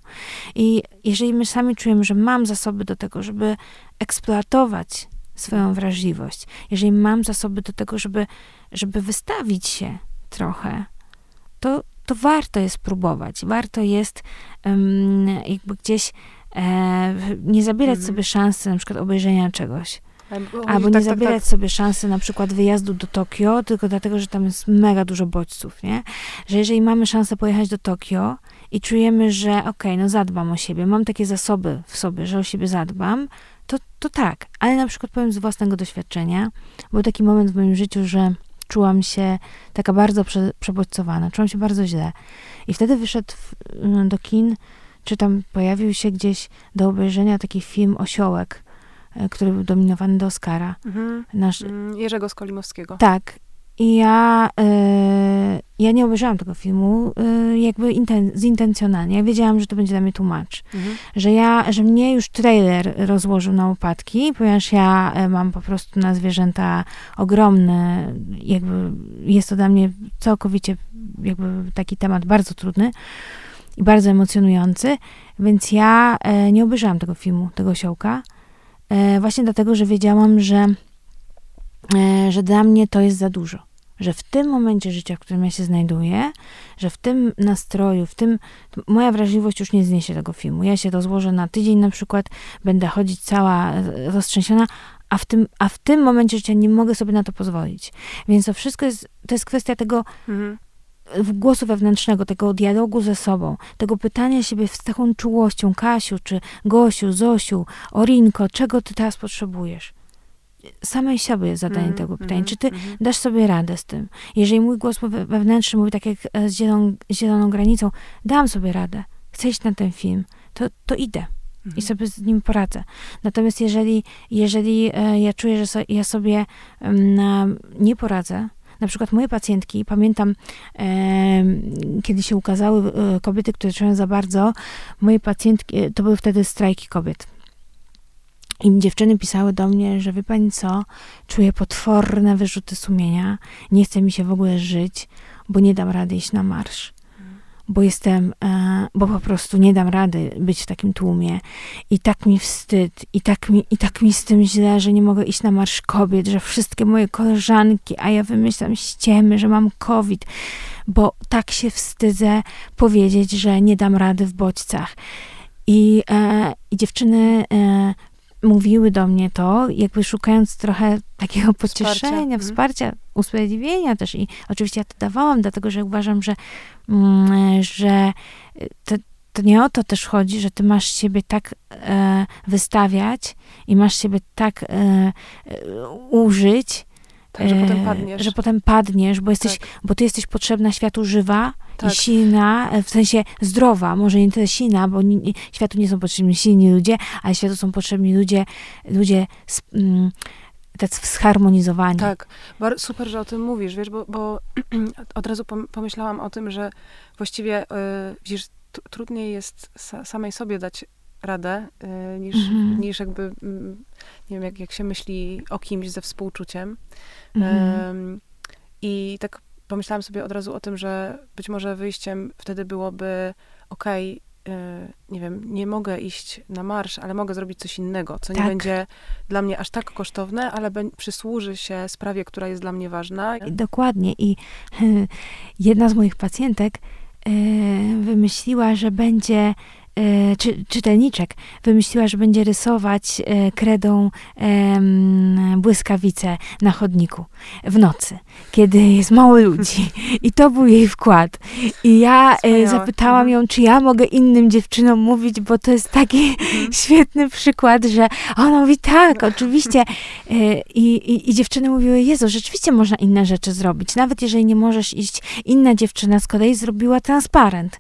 Speaker 2: I jeżeli my sami czujemy, że mam zasoby do tego, żeby eksploatować swoją wrażliwość, jeżeli mam zasoby do tego, żeby, żeby wystawić się trochę, to, to warto jest próbować. Warto jest um, jakby gdzieś e, nie zabierać mm. sobie szansy na przykład obejrzenia czegoś Albo nie tak, tak, zabierać tak, sobie szansy na przykład wyjazdu do Tokio, tylko dlatego, że tam jest mega dużo bodźców, nie? Że jeżeli mamy szansę pojechać do Tokio i czujemy, że okej, okay, no zadbam o siebie, mam takie zasoby w sobie, że o siebie zadbam, to, to tak. Ale na przykład powiem z własnego doświadczenia, był taki moment w moim życiu, że czułam się taka bardzo prze, przebodźcowana, czułam się bardzo źle. I wtedy wyszedł w, do kin, czy tam pojawił się gdzieś do obejrzenia taki film Osiołek, który był dominowany do Oscara. Mhm.
Speaker 1: Nasz... Mm, Jerzego Skolimowskiego.
Speaker 2: Tak. I ja, y, ja nie obejrzałam tego filmu y, jakby inten, zintencjonalnie. Ja wiedziałam, że to będzie dla mnie tłumacz. Mhm. Że ja, że mnie już trailer rozłożył na łopatki, ponieważ ja mam po prostu na zwierzęta ogromne, jakby jest to dla mnie całkowicie jakby taki temat bardzo trudny i bardzo emocjonujący, więc ja nie obejrzałam tego filmu, tego siołka, właśnie dlatego, że wiedziałam, że że dla mnie to jest za dużo że w tym momencie życia, w którym ja się znajduję, że w tym nastroju, w tym, moja wrażliwość już nie zniesie tego filmu. Ja się rozłożę na tydzień na przykład, będę chodzić cała e, roztrzęsiona, a w tym, a w tym momencie życia nie mogę sobie na to pozwolić. Więc to wszystko jest, to jest kwestia tego, mhm głosu wewnętrznego, tego dialogu ze sobą, tego pytania siebie z taką czułością, Kasiu, czy Gosiu, Zosiu, Orinko, czego ty teraz potrzebujesz? samej sobie zadanie mm, tego pytania. Mm, czy ty mm. dasz sobie radę z tym? Jeżeli mój głos wewnętrzny mówi tak jak e, z zieloną, zieloną granicą, dam sobie radę, chcę iść na ten film, to, to idę i mhm. sobie z nim poradzę. Natomiast jeżeli, jeżeli e, ja czuję, że so, ja sobie nie poradzę, na przykład moje pacjentki, pamiętam, e, kiedy się ukazały e, kobiety, które czują za bardzo, moje pacjentki, e, to były wtedy strajki kobiet. I dziewczyny pisały do mnie, że wie pani co, czuję potworne wyrzuty sumienia, nie chce mi się w ogóle żyć, bo nie dam rady iść na marsz. Bo jestem, e, bo po prostu nie dam rady być w takim tłumie. I tak mi wstyd, i tak mi, i tak mi z tym źle, że nie mogę iść na marsz kobiet, że wszystkie moje koleżanki, a ja wymyślam ściemy, że mam COVID, bo tak się wstydzę powiedzieć, że nie dam rady w bodźcach. I, e, i dziewczyny e, mówiły do mnie to, jakby szukając trochę takiego pocieszenia, wsparcia, mhm. wsparcia usprawiedliwienia też. I oczywiście ja to dawałam, dlatego że uważam, że, mm, że to, to nie o to też chodzi, że ty masz siebie tak e, wystawiać i masz siebie tak e, e użyć,
Speaker 1: tak, że potem padniesz.
Speaker 2: Że potem padniesz, bo, jesteś, tak. bo ty jesteś potrzebna światu żywa tak. i silna, e, w sensie zdrowa, może nie tyle silna, bo nie, światu nie są potrzebni silni ludzie, ale światu są potrzebni ludzie, ludzie mm, tacy zharmonizowani.
Speaker 1: Tak, super, że o tym mówisz, wiesz, bo, bo od razu pomyślałam o tym, że właściwie, yy, widzisz, trudniej jest samej sobie dać radę, y, niż, mhm. niż jakby, mm, nie wiem, jak, jak się myśli o kimś ze współczuciem. Mhm. I tak pomyślałam sobie od razu o tym, że być może wyjściem wtedy byłoby, okej, okay, nie wiem, nie mogę iść na marsz, ale mogę zrobić coś innego, co tak. nie będzie dla mnie aż tak kosztowne, ale przysłuży się sprawie, która jest dla mnie ważna.
Speaker 2: Dokładnie. I jedna z moich pacjentek y, wymyśliła, że będzie E, czy, czytelniczek wymyśliła, że będzie rysować e, kredą błyskawice na chodniku w nocy, kiedy jest mało ludzi. I to był jej wkład. I ja e, zapytałam ją, czy ja mogę innym dziewczynom mówić, bo to jest taki mhm. świetny przykład, że ona mówi tak, oczywiście. I, i, I dziewczyny mówiły, Jezu, rzeczywiście można inne rzeczy zrobić. Nawet jeżeli nie możesz iść, inna dziewczyna z kolei zrobiła transparent,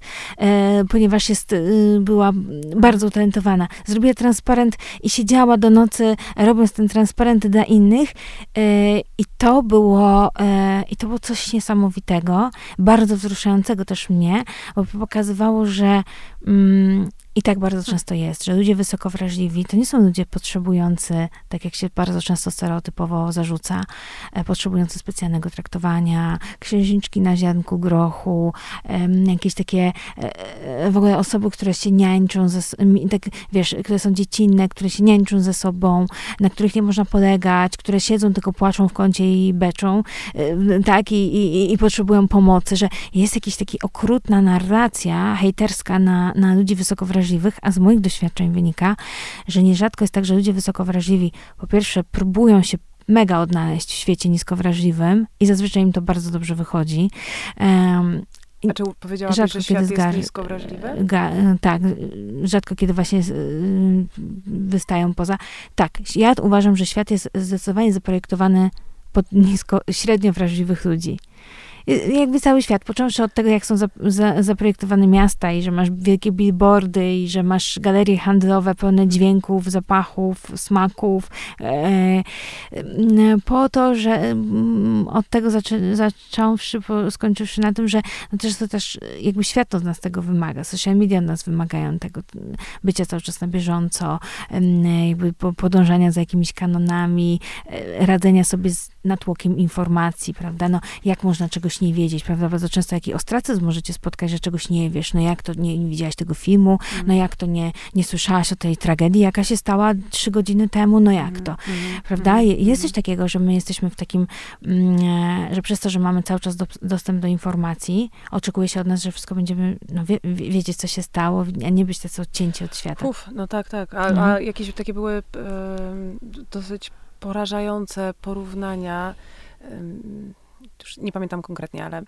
Speaker 2: ponieważ jest była bardzo utalentowana. Zrobiła transparent i siedziała do nocy, robiąc ten transparent dla innych. E, I to było, e, i to było coś niesamowitego, bardzo wzruszającego też mnie, bo pokazywało, że mm, i tak bardzo często jest, że ludzie wysoko wrażliwi to nie są ludzie potrzebujący, tak jak się bardzo często stereotypowo zarzuca, e, potrzebujący specjalnego traktowania, księżniczki na ziarnku grochu, jakieś takie e, e, w ogóle osoby, które się niańczą, ze, tak, wiesz, które są dziecinne, które się niańczą ze sobą, na których nie można polegać, które siedzą, tylko płaczą w kącie i beczą, tak, i, i, i potrzebują pomocy, że jest jakaś taka okrutna narracja hejterska na, na ludzi wysoko wrażliwych, wrażliwych, a z moich doświadczeń wynika, że nierzadko jest tak, że ludzie wysoko wrażliwi po pierwsze próbują się mega odnaleźć w świecie niskowrażliwym i zazwyczaj im to bardzo dobrze wychodzi. Um,
Speaker 1: powiedziałabyś, rzadko że świat jest nisko wrażliwy? Ga,
Speaker 2: tak, rzadko kiedy właśnie wystają poza. Tak, ja uważam, że świat jest zdecydowanie zaprojektowany pod nisko, średnio wrażliwych ludzi jakby cały świat, począwszy od tego, jak są za, za, zaprojektowane miasta i że masz wielkie billboardy i że masz galerie handlowe pełne dźwięków, zapachów, smaków, e, po to, że od tego zaczę, zacząwszy, po, skończywszy na tym, że no też to też jakby świat od nas tego wymaga, social media od nas wymagają tego bycia cały czas na bieżąco, jakby podążania za jakimiś kanonami, e, radzenia sobie z natłokiem informacji, prawda, no jak można czegoś nie wiedzieć, prawda? Bardzo często jaki ostracyzm możecie spotkać, że czegoś nie wiesz. No jak to nie, nie widziałaś tego filmu? Mm. No jak to nie, nie słyszałaś o tej tragedii, jaka się stała trzy godziny temu? No jak to? Mm. Prawda? Mm. Jest coś takiego, że my jesteśmy w takim, mm, e, że przez to, że mamy cały czas do, dostęp do informacji, oczekuje się od nas, że wszystko będziemy no, wie, wiedzieć, co się stało, a nie być tacy odcięci od świata.
Speaker 1: Uf, no tak, tak. A, a jakieś takie były e, dosyć porażające porównania już nie pamiętam konkretnie, ale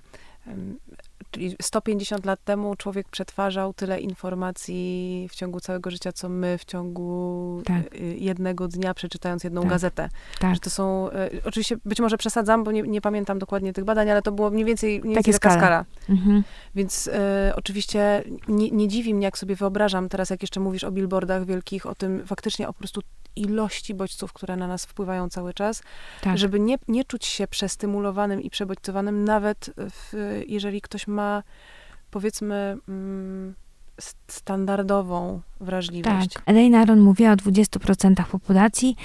Speaker 1: czyli 150 lat temu człowiek przetwarzał tyle informacji w ciągu całego życia, co my w ciągu tak. Y, jednego dnia przeczytając jedną tak. gazetę. Tak. Że to są, y, oczywiście być może przesadzam, bo nie, nie, pamiętam dokładnie tych badań, ale to było mniej więcej, mniej więcej taka skala. skala. Mhm. Więc y, oczywiście nie, nie dziwi mnie, jak sobie wyobrażam teraz, jak jeszcze mówisz o billboardach wielkich, o tym faktycznie o po prostu ilości bodźców, które na nas wpływają cały czas, tak. żeby nie, nie czuć się przestymulowanym i przebodźcowanym, nawet w, jeżeli ktoś ma, powiedzmy, mm, standardową wrażliwość.
Speaker 2: Tak. Elaine Aron mówiła o 20% populacji.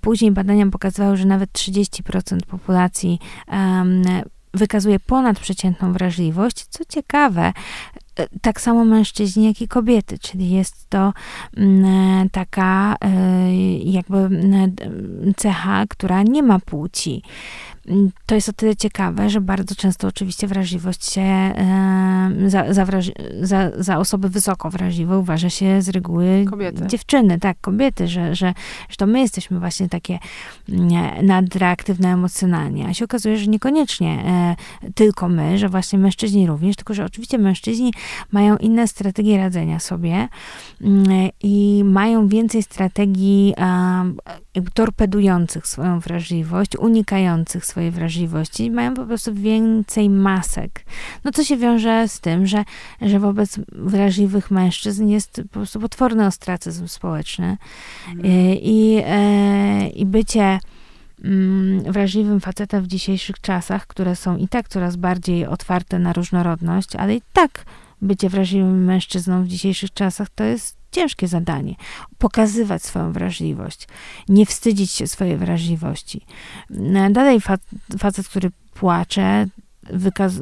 Speaker 2: Później badania pokazywały, że nawet 30% populacji um, wykazuje ponadprzeciętną wrażliwość. Co ciekawe, E, tak samo mężczyźni, jak i kobiety, czyli jest to mm, taka e, jakby cecha, która nie ma płci. Mm, to jest o tyle ciekawe, że bardzo często oczywiście wrażliwość się za, za, za, za osoby wysoko wrażliwe uważa się z reguły kobiety. dziewczyny, tak, kobiety, że, że, że to my jesteśmy właśnie takie nadreaktywne emocjonalnie, a się okazuje, że niekoniecznie e, tylko my, że właśnie mężczyźni również, tylko że oczywiście mężczyźni mają inne strategie radzenia sobie mm, i mają więcej strategii jakby torpedujących swoją wrażliwość, unikających swojej wrażliwości, mają po prostu więcej masek. No co się wiąże z tym, że, że wobec wrażliwych mężczyzn jest po prostu potworny ostracyzm społeczny mhm. I, e, i bycie mm, wrażliwym facetem w dzisiejszych czasach, które są i tak coraz bardziej otwarte na różnorodność, ale i tak bycie wrażliwym mężczyzną w dzisiejszych czasach to jest ciężkie zadanie. Pokazywać swoją wrażliwość, nie wstydzić się swojej wrażliwości. No, dalej facet, który płacze, wykaz,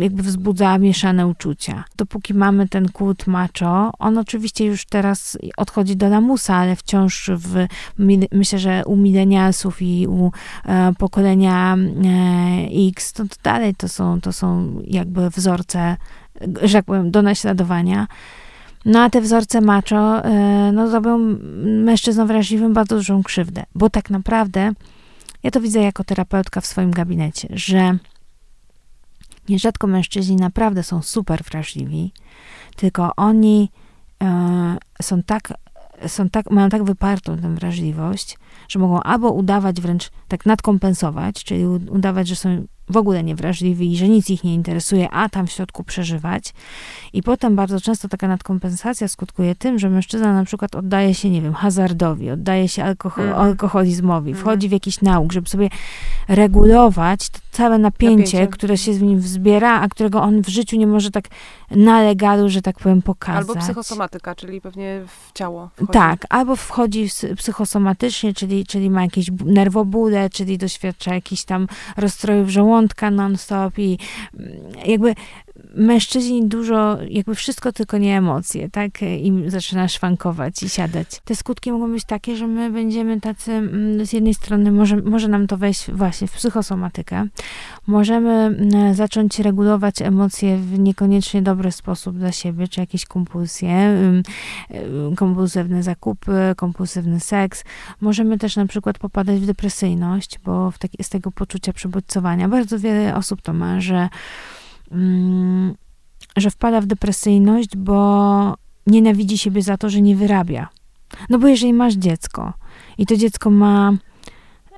Speaker 2: jakby wzbudza mieszane uczucia. Dopóki mamy ten kult macho, on oczywiście już teraz odchodzi do lamusa, ale wciąż w, myślę, że u milenialsów i u e, pokolenia e, X, to, to dalej to są, to są jakby wzorce że tak powiem, do naśladowania. No a te wzorce macho, e, no zrobią mężczyznom wrażliwym bardzo dużą krzywdę, bo tak naprawdę ja to widzę jako terapeutka w swoim gabinecie, że nierzadko mężczyźni naprawdę są super wrażliwi, tylko oni e, są tak, są tak, mają tak wypartą tę wrażliwość, że mogą albo udawać wręcz tak nadkompensować, czyli udawać, że są w ogóle niewrażliwi i że nic ich nie interesuje, a tam w środku przeżywać. I potem bardzo często taka nadkompensacja skutkuje tym, że mężczyzna na przykład oddaje się, nie wiem, hazardowi, oddaje się alkohol, mm. alkoholizmowi, mm. wchodzi w jakiś nauk, żeby sobie regulować to całe napięcie, napięcie, które się w nim wzbiera, a którego on w życiu nie może tak na legalu, że tak powiem, pokazać.
Speaker 1: Albo psychosomatyka, czyli pewnie w ciało.
Speaker 2: Wchodzi. Tak, albo wchodzi psychosomatycznie, czyli, czyli ma jakieś nerwobóle, czyli doświadcza jakichś tam rozstrojów żołądka non-stop i mm, jakby mężczyźni dużo, jakby wszystko tylko nie emocje, tak? Im zaczyna szwankować i siadać. Te skutki mogą być takie, że my będziemy tacy, mm, z jednej strony może, może nam to wejść właśnie w psychosomatykę, możemy mm, zacząć regulować emocje w niekoniecznie dobry sposób dla siebie, czy jakieś kompulsje, kompulsywne zakupy, kompulsywny seks. Możemy też na przykład popadać w depresyjność, bo w taki, z tego poczucia przebodźcowania bardzo wiele osób to ma, że Mm, że wpada w depresyjność, bo nienawidzi siebie za to, że nie wyrabia. No bo jeżeli masz dziecko i to dziecko ma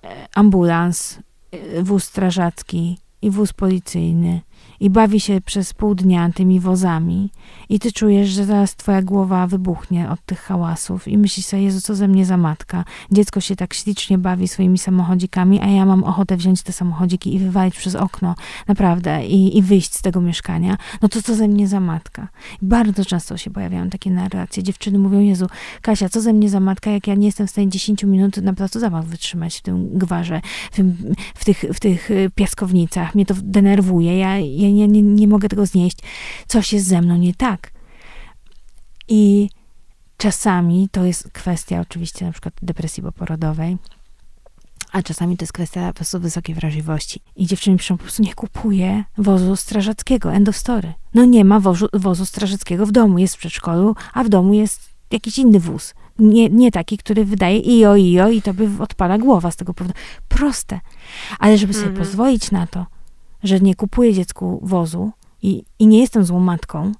Speaker 2: e, ambulans, y, wóz strażacki i wóz policyjny i bawi się przez pół dnia tymi wozami i ty czujesz, że zaraz twoja głowa wybuchnie od tych hałasów i myślisz sobie, Jezu, co ze mnie za matka. Dziecko się tak ślicznie bawi swoimi samochodzikami, a ja mam ochotę wziąć te samochodziki i wywalić przez okno, naprawdę, i, i wyjść z tego mieszkania. No to co ze mnie za matka? I bardzo często się pojawiają takie narracje. Dziewczyny mówią, Jezu, Kasia, co ze mnie za matka, jak ja nie jestem w stanie 10 minut na placu zabaw wytrzymać w tym gwarze, w, tym, w, tych, w tych y, piaskownicach. Mnie to denerwuje. Ja, ja nie, nie, nie mogę tego znieść. Coś jest ze mną nie tak. I czasami to jest kwestia oczywiście na przykład depresji poporodowej, a czasami to jest kwestia po prostu wysokiej wrażliwości. I dziewczyny piszą, po prostu nie kupuje wozu strażackiego, end of story. No nie ma wozu, wozu strażackiego w domu, jest w przedszkolu, a w domu jest jakiś inny wóz. Nie, nie taki, który wydaje ijo, ijo i to by odpala głowa z tego powodu. Proste. Ale żeby sobie mhm. pozwolić na to, że nie kupuję dziecku wozu i, i nie jestem złą matką,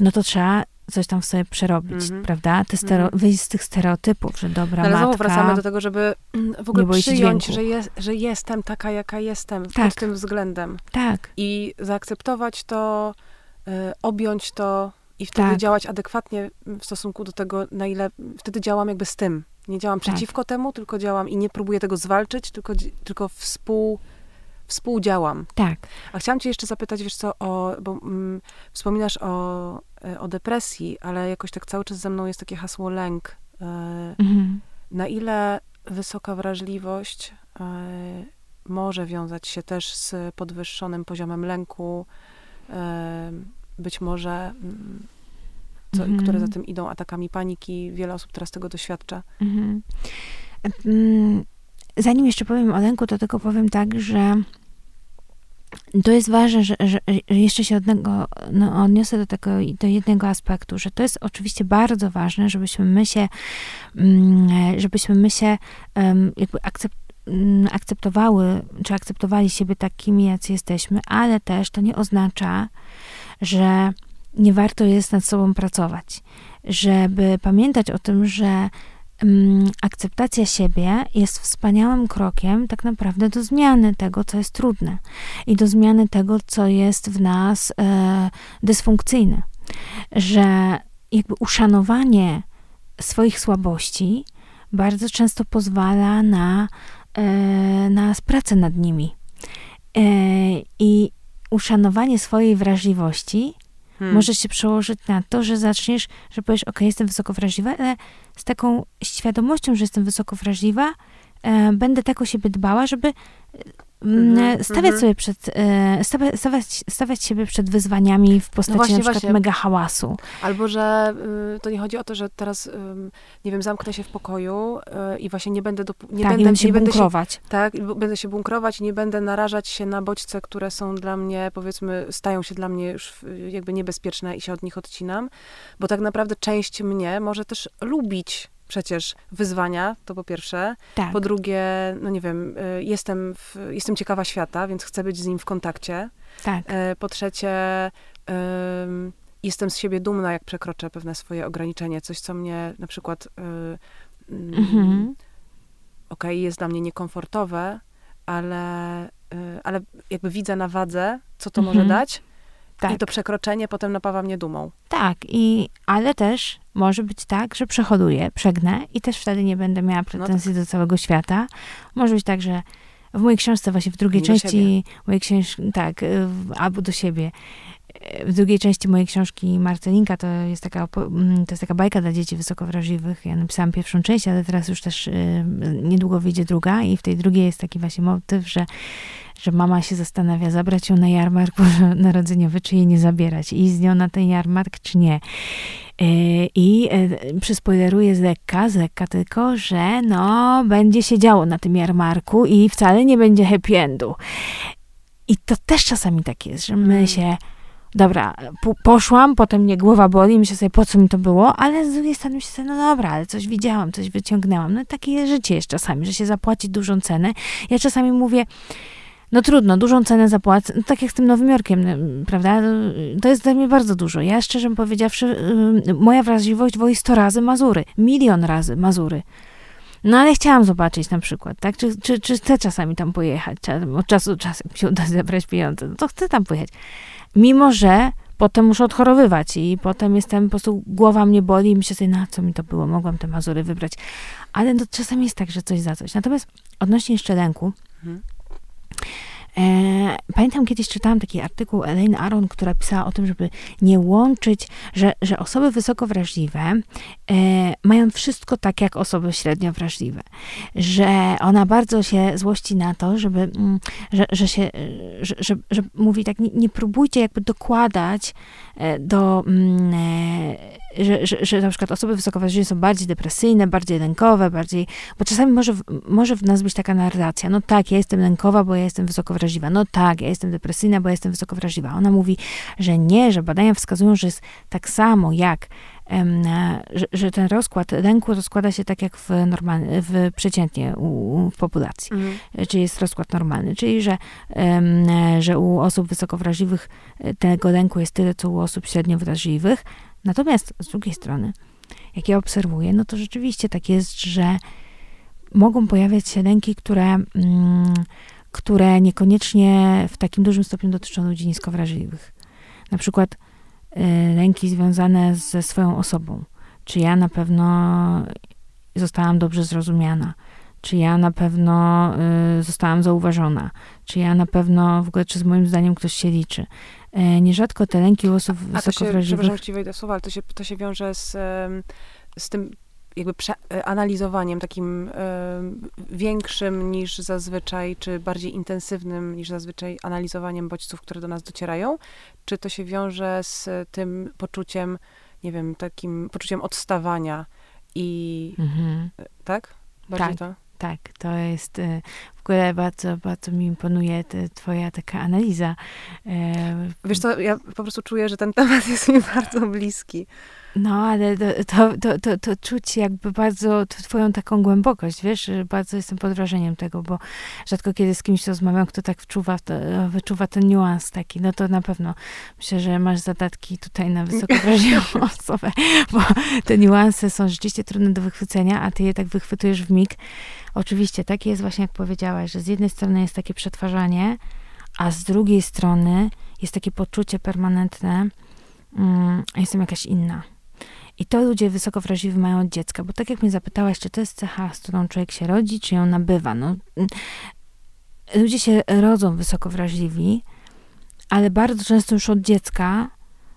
Speaker 2: no to trzeba coś tam w sobie przerobić, mm -hmm. prawda? Te stero, mm -hmm. Wyjść z tych stereotypów, że dobra Ale matka... Ale
Speaker 1: wracamy do tego, żeby w ogóle przyjąć, że, jest, że jestem taka, jaka jestem tak. pod tym względem.
Speaker 2: Tak.
Speaker 1: I zaakceptować to, y, objąć to i wtedy tak. działać adekwatnie w stosunku do tego, na ile... Wtedy działam jakby z tym. Nie działam tak. przeciwko temu, tylko działam i nie próbuję tego zwalczyć, tylko, tylko współ współdziałam.
Speaker 2: Tak.
Speaker 1: A chciałam cię jeszcze zapytać, wiesz co, o, bo mm, wspominasz o, e, o depresji, ale jakoś tak cały czas ze mną jest takie hasło lęk. E, mhm. Na ile wysoka wrażliwość e, może wiązać się też z podwyższonym poziomem lęku, być może mm, co, mhm. które za tym idą atakami paniki. Wiele osób teraz tego doświadcza. Mhm.
Speaker 2: Mm, zanim jeszcze powiem o lęku, to tylko powiem tak, że to jest ważne, że, że, jeszcze się odnego, no, odniosę do tego, do jednego aspektu, że to jest oczywiście bardzo ważne, żebyśmy my się, mm, żebyśmy my się jakby mm, akceptowały, czy akceptowali siebie takimi, jacy jesteśmy, ale też to nie oznacza, że nie warto jest nad sobą pracować. Żeby pamiętać o tym, że akceptacja siebie jest wspaniałym krokiem tak naprawdę do zmiany tego, co jest trudne i do zmiany tego, co jest w nas e, dysfunkcyjne. Że jakby uszanowanie swoich słabości bardzo często pozwala na, e, na pracę nad nimi. E, I uszanowanie swojej wrażliwości hmm. może się przełożyć na to, że zaczniesz, że powiesz, ok, jestem wysoko wrażliwa, ale z taką świadomością, że jestem wysoko wrażliwa, e, będę tak o siebie dbała, żeby Mm, stawiać sobie przed, e, stawiać, stawiać siebie przed wyzwaniami w postaci no właśnie, na przykład właśnie. mega hałasu.
Speaker 1: Albo, że y, to nie chodzi o to, że teraz, y, nie wiem, zamknę się w pokoju y, i właśnie nie będę,
Speaker 2: nie tak, będę, się nie bunkrować. Się,
Speaker 1: tak, będę się bunkrować, nie będę narażać się na bodźce, które są dla mnie, powiedzmy, stają się dla mnie już jakby niebezpieczne i się od nich odcinam, bo tak naprawdę część mnie może też lubić przecież wyzwania, to po pierwsze. Tak. Po drugie, no nie wiem, y, jestem, w, jestem ciekawa świata, więc chcę być z nim w kontakcie.
Speaker 2: Tak.
Speaker 1: E, po trzecie, jestem z siebie dumna, jak przekroczę pewne swoje ograniczenie, coś, co mnie na przykład y, mm, mhm. okej, okay, jest dla mnie niekomfortowe, ale, y, ale jakby widzę na wadze, co to mhm. może dać tak. I to przekroczenie potem napawa mnie dumą.
Speaker 2: Tak, i, ale też może być tak, że przehoduję, przegnę i też wtedy nie będę miała pretensji no tak. do całego świata. Może być tak, że w mojej książce, właśnie w drugiej części mojej książki, tak, albo do siebie. W drugiej części mojej książki Marcelinka to jest taka, mm, to jest taka bajka dla dzieci wysoko wrażliwych. Ja napisałam pierwszą część, ale teraz już też y, niedługo wyjdzie druga i w tej drugiej jest taki właśnie motyw, że że mama się zastanawia, zabrać ją na jarmark narodzeniowy, czy jej nie zabierać, i z nią na ten jarmark, czy nie. E, I e, przyspoileruję z lekka, z lekka tylko, że no, będzie się działo na tym jarmarku i wcale nie będzie happy endu. I to też czasami tak jest, że my mm. się dobra, poszłam, potem mnie głowa boli, myślę sobie, po co mi to było, ale z drugiej strony myślę sobie, no dobra, ale coś widziałam, coś wyciągnęłam. No takie życie jest czasami, że się zapłaci dużą cenę. Ja czasami mówię, no trudno, dużą cenę zapłacę, no, tak jak z tym Nowym Jorkiem, prawda? To jest dla mnie bardzo dużo. Ja szczerze powiedziawszy, moja wrażliwość woi 100 razy Mazury, milion razy Mazury. No ale chciałam zobaczyć na przykład, tak? Czy, czy, czy chcę czasami tam pojechać? Od czasu do czasu mi się uda zebrać pieniądze, no to chcę tam pojechać. Mimo, że potem muszę odchorowywać i potem jestem, po prostu głowa mnie boli i myślę sobie, na co mi to było, mogłam te Mazury wybrać. Ale no, czasami jest tak, że coś za coś. Natomiast odnośnie jeszcze lęku, mhm. E, pamiętam kiedyś czytałam taki artykuł Elaine Aron, która pisała o tym, żeby nie łączyć, że, że osoby wysoko wrażliwe e, mają wszystko tak jak osoby średnio wrażliwe. Że ona bardzo się złości na to, żeby, mm, że, że się, że, że, że mówi tak, nie, nie próbujcie jakby dokładać e, do mm, e, że, że, że na przykład osoby wysokowrażliwe są bardziej depresyjne, bardziej lękowe, bardziej, bo czasami może, może w nas być taka narracja, no tak, ja jestem lękowa, bo ja jestem wysokowrażliwa, no tak, ja jestem depresyjna, bo ja jestem wysokowrażliwa. Ona mówi, że nie, że badania wskazują, że jest tak samo jak że, że, ten rozkład lęku rozkłada się tak jak w, normalny, w przeciętnie u, w populacji, mhm. czyli jest rozkład normalny, czyli że, że u osób wysokowrażliwych e, tego lęku jest tyle, co u osób średnio wrażliwych, Natomiast z drugiej strony, jak ja obserwuję, no to rzeczywiście tak jest, że mogą pojawiać się lęki, które, mm, które niekoniecznie w takim dużym stopniu dotyczą ludzi niskowrażliwych. Na przykład y, lęki związane ze swoją osobą. Czy ja na pewno zostałam dobrze zrozumiana? Czy ja na pewno y, zostałam zauważona? Czy ja na pewno, w ogóle, czy z moim zdaniem ktoś się liczy? E, nierzadko te lęki u osób wysokowrażliwych...
Speaker 1: Przepraszam, ci wejdę słowa, ale to się, to się wiąże z, z tym jakby analizowaniem takim większym niż zazwyczaj, czy bardziej intensywnym niż zazwyczaj analizowaniem bodźców, które do nas docierają? Czy to się wiąże z tym poczuciem, nie wiem, takim poczuciem odstawania i... Mhm. Tak?
Speaker 2: Bardziej tak. to? Tak, to jest y, ogóle bardzo, bardzo mi imponuje twoja taka analiza.
Speaker 1: E, Wiesz co, ja po prostu czuję, że ten temat jest mi bardzo bliski.
Speaker 2: No, ale to, to, to, to, czuć jakby bardzo twoją taką głębokość, wiesz, bardzo jestem pod wrażeniem tego, bo rzadko kiedy z kimś rozmawiam, kto tak wczuwa, wyczuwa ten niuans taki, no to na pewno myślę, że masz zadatki tutaj na wysoko wrażliwą osobę, bo te niuanse są rzeczywiście trudne do wychwycenia, a ty je tak wychwytujesz w mig. Oczywiście, tak jest właśnie jak powiedziałaś, że z jednej strony jest takie przetwarzanie, a z drugiej strony jest takie poczucie permanentne, mm, jestem jakaś inna i to ludzie wysoko wrażliwi mają od dziecka, bo tak jak mnie zapytałaś, czy to jest cecha, z którą człowiek się rodzi, czy ją nabywa. No, ludzie się rodzą wysoko wrażliwi, ale bardzo często już od dziecka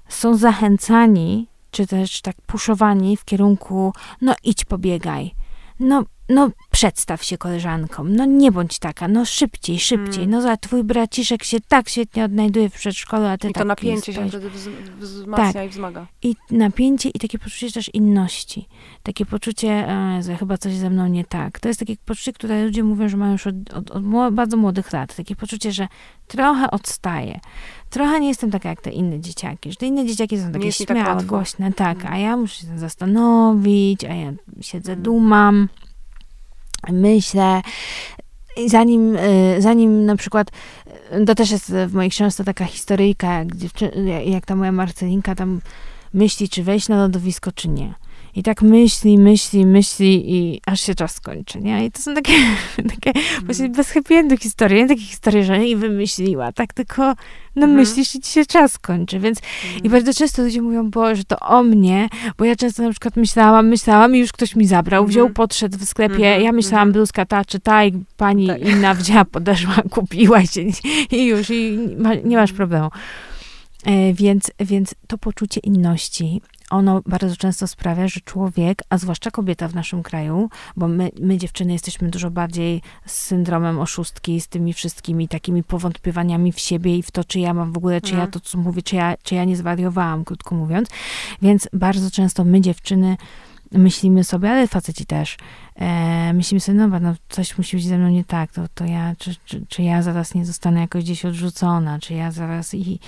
Speaker 2: są zachęcani, czy też tak puszowani w kierunku, no idź pobiegaj, no no przedstaw się koleżankom, no nie bądź taka, no szybciej, szybciej, mm. no za twój braciszek się tak świetnie odnajduje w przedszkolu, a ty I
Speaker 1: to
Speaker 2: tak
Speaker 1: napięcie się wtedy wzmacnia tak. i wzmaga.
Speaker 2: I napięcie i takie poczucie też inności. Takie poczucie, e, że chyba coś ze mną nie tak. To jest takie poczucie, które ludzie mówią, że mają już od, od, od bardzo młodych lat. Takie poczucie, że trochę odstaję. Trochę nie jestem taka jak te inne dzieciaki, że te inne dzieciaki są takie tak śmiałe, tak głośne, tak, mm. a ja muszę się zastanowić, a ja siedzę, mm. dumam myślę, zanim, y, zanim na przykład, y, to też jest w mojej książce taka historyjka, jak, jak ta moja Marcelinka tam myśli, czy wejść na lodowisko, czy nie. I tak myśli, myśli, myśli i aż się czas skończy, nie? I to są takie, takie mm. właśnie bez happy endu historie, nie takie historie, że nie wymyśliła, tak tylko no mm. myślisz i ci się czas kończy, więc i bardzo często ludzie mówią, że to o mnie, bo ja często na przykład myślałam, myślałam i już ktoś mi zabrał, wziął, mhm. podszedł w sklepie, ja mhm. myślałam mhm. bluzka ta czy ta i pani tak. inna wzięła, podeszła, kupiła się i już i nie masz problemu. E, więc, więc to poczucie inności, ono bardzo często sprawia, że człowiek, a zwłaszcza kobieta w naszym kraju, bo my, my dziewczyny jesteśmy dużo bardziej z syndromem oszustki, z tymi wszystkimi takimi powątpiewaniami w siebie i w to, czy ja mam w ogóle, czy ja mhm. to, co mówię, czy ja, czy ja nie zwariowałam, krótko mówiąc. Więc bardzo często my dziewczyny myślimy sobie, ale faceci też, e, myślimy sobie, no, no coś musi być ze mną nie tak, to, to ja, czy, czy, czy, ja zaraz nie zostanę jakoś gdzieś odrzucona, czy ja zaraz i,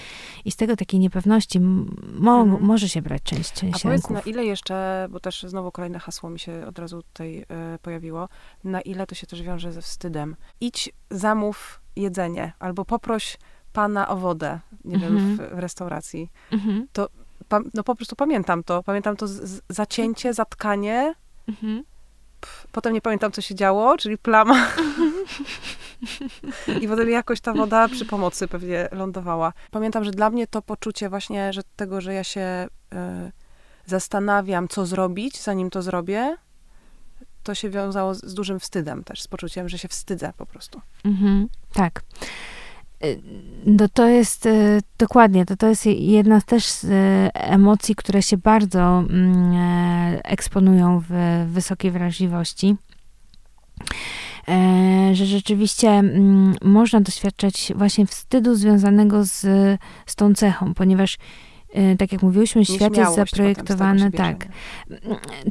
Speaker 2: i z tego takiej niepewności mo, mhm. może się brać część, część
Speaker 1: A powiedz, na ile jeszcze, bo też znowu kolejne hasło mi się od razu tutaj e, pojawiło, na ile to się też wiąże ze wstydem. Idź, zamów jedzenie, albo poproś pana o wodę, nie mhm. wiem, w, w restauracji. Mhm. To no po prostu pamiętam to. Pamiętam to z, zacięcie, zatkanie. Mhm. potem nie pamiętam, co się działo, czyli plama. I potem jakoś ta woda przy pomocy pewnie lądowała. Pamiętam, że dla mnie to poczucie właśnie, że tego, że ja się y, zastanawiam, co zrobić, zanim to zrobię, to się wiązało z, z dużym wstydem też, z poczuciem, że się wstydzę po prostu.
Speaker 2: Mhm, tak. No to jest y, dokładnie, to, to jest jedna też z y, emocji, które się bardzo mm, e, eksponują w wysokiej wrażliwości. E, że rzeczywiście mm, można doświadczać właśnie wstydu związanego z, z tą cechą, ponieważ e, tak jak mówiłyśmy, świat jest zaprojektowany, tak.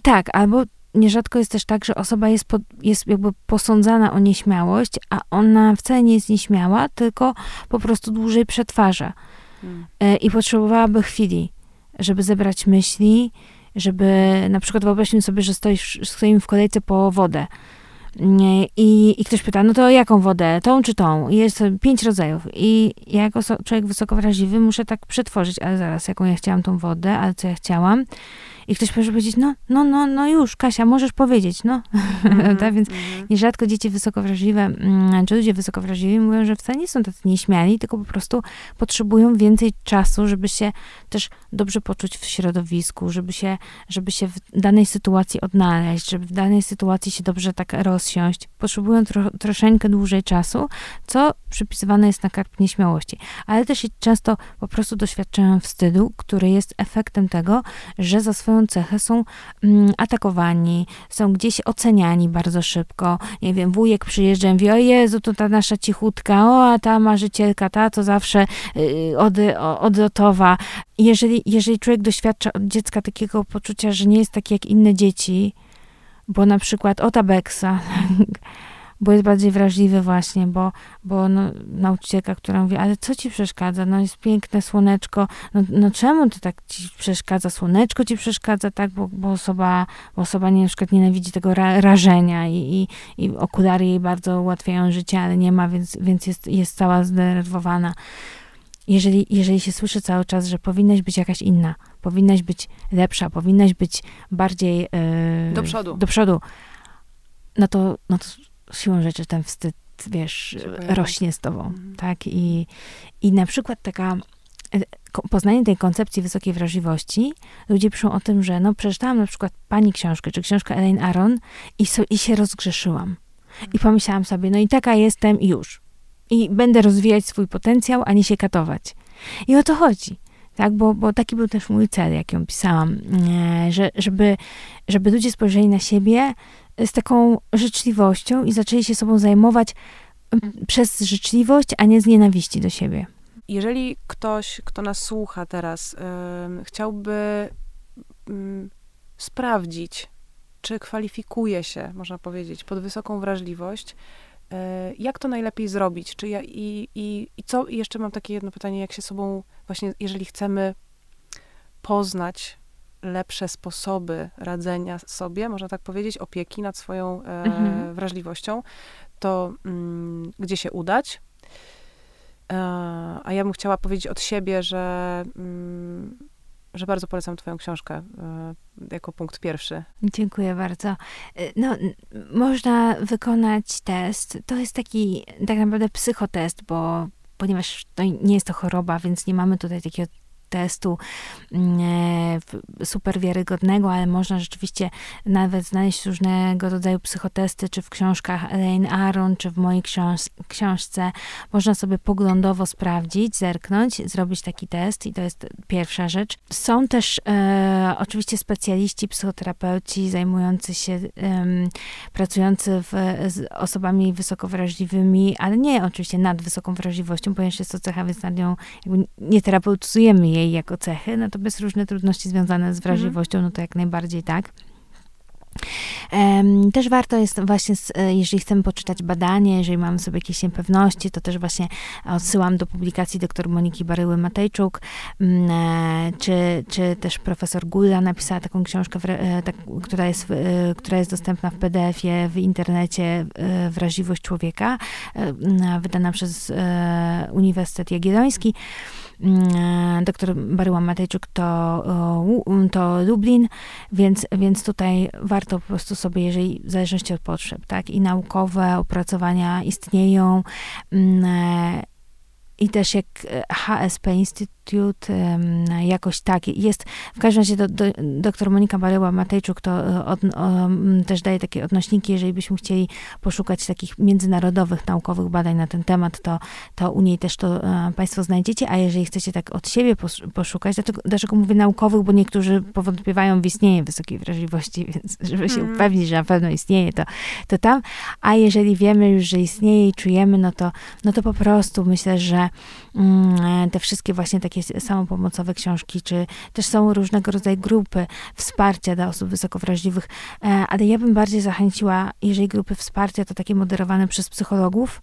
Speaker 2: Tak, albo nierzadko jest też tak, że osoba jest, po, jest jakby posądzana o nieśmiałość, a ona wcale nie jest nieśmiała, tylko po prostu dłużej przetwarza. Hmm. E, I potrzebowałaby chwili, żeby zebrać myśli, żeby na przykład wyobraźmy sobie, że stoisz, stoimy w kolejce po wodę i, I ktoś pyta, no to jaką wodę? Tą czy tą? Jest pięć rodzajów. I ja jako człowiek wysoko wrażliwy muszę tak przetworzyć, ale zaraz, jaką ja chciałam tą wodę, ale co ja chciałam. I ktoś może powiedzieć, no, no, no, no już, Kasia, możesz powiedzieć, no. Mm -hmm, Więc -hmm. nierzadko dzieci wysoko wrażliwe, mm, czy ludzie wysoko wrażliwi mówią, że wcale nie są tacy nieśmiali, tylko po prostu potrzebują więcej czasu, żeby się też dobrze poczuć w środowisku, żeby się, żeby się w danej sytuacji odnaleźć, żeby w danej sytuacji się dobrze tak rozsiąść. Potrzebują tro, troszeczkę dłużej czasu, co przypisywane jest na karp nieśmiałości. Ale też często po prostu doświadczają wstydu, który jest efektem tego, że za swoją swoją cechę są mm, atakowani, są gdzieś oceniani bardzo szybko. Nie wiem, wujek przyjeżdża i mówi, o Jezu, to ta nasza cichutka, o, a ta marzycielka, ta to zawsze yy, od, odlotowa. Jeżeli, jeżeli człowiek doświadcza od dziecka takiego poczucia, że nie jest taki jak inne dzieci, bo na przykład o tabeksa, bo jest bardziej wrażliwy właśnie, bo, bo no, nauczycielka, która mówi, ale co ci przeszkadza? No jest piękne słoneczko, no, no czemu to tak ci przeszkadza? Słoneczko ci przeszkadza, tak? Bo, bo osoba, bo osoba nie, na przykład nienawidzi tego ra, rażenia i, i, i okulary jej bardzo ułatwiają życie, ale nie ma, więc, więc jest, jest cała zdenerwowana. Jeżeli, jeżeli się słyszy cały czas, że powinnaś być jakaś inna, powinnaś być lepsza, powinnaś być bardziej
Speaker 1: yy, do przodu,
Speaker 2: do przodu no to, no to siłą rzeczy ten wstyd, wiesz, rośnie z tobą, mhm. tak? I, I na przykład taka e, poznanie tej koncepcji wysokiej wrażliwości, ludzie piszą o tym, że no przeczytałam na przykład pani książkę, czy książkę Elaine Aron i, so, i się rozgrzeszyłam. I pomyślałam sobie, no i taka jestem i już. I będę rozwijać swój potencjał, a nie się katować. I o to chodzi. Tak, bo, bo taki był też mój cel, jak ją pisałam, e, że, żeby, żeby ludzie spojrzeli na siebie z taką życzliwością i zaczęli się sobą zajmować przez życzliwość, a nie z nienawiści do siebie.
Speaker 1: Jeżeli ktoś, kto nas słucha teraz, yy, chciałby yy, sprawdzić, czy kwalifikuje się, można powiedzieć, pod wysoką wrażliwość, yy, jak to najlepiej zrobić? Czy ja, i, i, I co, i jeszcze mam takie jedno pytanie, jak się sobą, właśnie jeżeli chcemy poznać lepsze sposoby radzenia sobie, można tak powiedzieć, opieki nad swoją e, mhm. wrażliwością, to mm, gdzie się udać. E, a ja bym chciała powiedzieć od siebie, że, mm, że bardzo polecam Twoją książkę e, jako punkt pierwszy.
Speaker 2: Dziękuję bardzo. No, można wykonać test. To jest taki tak naprawdę psychotest, bo ponieważ to nie jest to choroba, więc nie mamy tutaj takiego testu mm, e, super wiarygodnego, ale można rzeczywiście nawet znaleźć różnego rodzaju psychotesty, czy w książkach Elaine Aron, czy w mojej książ książce. Można sobie poglądowo sprawdzić, zerknąć, zrobić taki test i to jest pierwsza rzecz. Są też e, oczywiście specjaliści, psychoterapeuci zajmujący się, e, pracujący w, z osobami wysoko wrażliwymi, ale nie oczywiście nad wysoką wrażliwością, ponieważ jest to cecha, więc nad nią nie terapeutyzujemy jej jako cechy, natomiast różne trudności związane z wrażliwością, no to jak najbardziej tak. Też warto jest właśnie, e, jeżeli chcemy poczytać badanie, jeżeli mamy sobie jakieś niepewności, to też właśnie odsyłam do publikacji dr Moniki Baryły-Matejczuk, mm, e, czy, czy też profesor Gula napisała taką książkę, e, tak, która, jest, która jest dostępna w PDF-ie, w internecie, Wrażliwość człowieka, wydana przez Uniwersytet Jagielloński. Mm, doktor Baryła Matejczuk to, to Lublin, więc, więc tutaj warto po prostu sposoby, jeżeli w zależności od potrzeb, tak, i naukowe opracowania istnieją, mm, i też jak HSP Institute, jakoś tak, jest, w każdym razie do, do, doktor Monika Baryła-Matejczuk to e, od, o, też daje takie odnośniki, jeżeli byśmy chcieli poszukać takich międzynarodowych, naukowych badań na ten temat, to, to u niej też to e, Państwo znajdziecie, a jeżeli chcecie tak od siebie poszukać, dlaczego, dlaczego mówię naukowych, bo niektórzy powątpiewają w istnienie wysokiej wrażliwości, więc żeby się mm. upewnić, że na pewno istnieje, to, to tam, a jeżeli wiemy już, że istnieje i czujemy, no to, no to po prostu myślę, że te wszystkie właśnie takie samopomocowe książki, czy też są różnego rodzaju grupy wsparcia dla osób wysoko wrażliwych, e, ale ja bym bardziej zachęciła, jeżeli grupy wsparcia, to takie moderowane przez psychologów,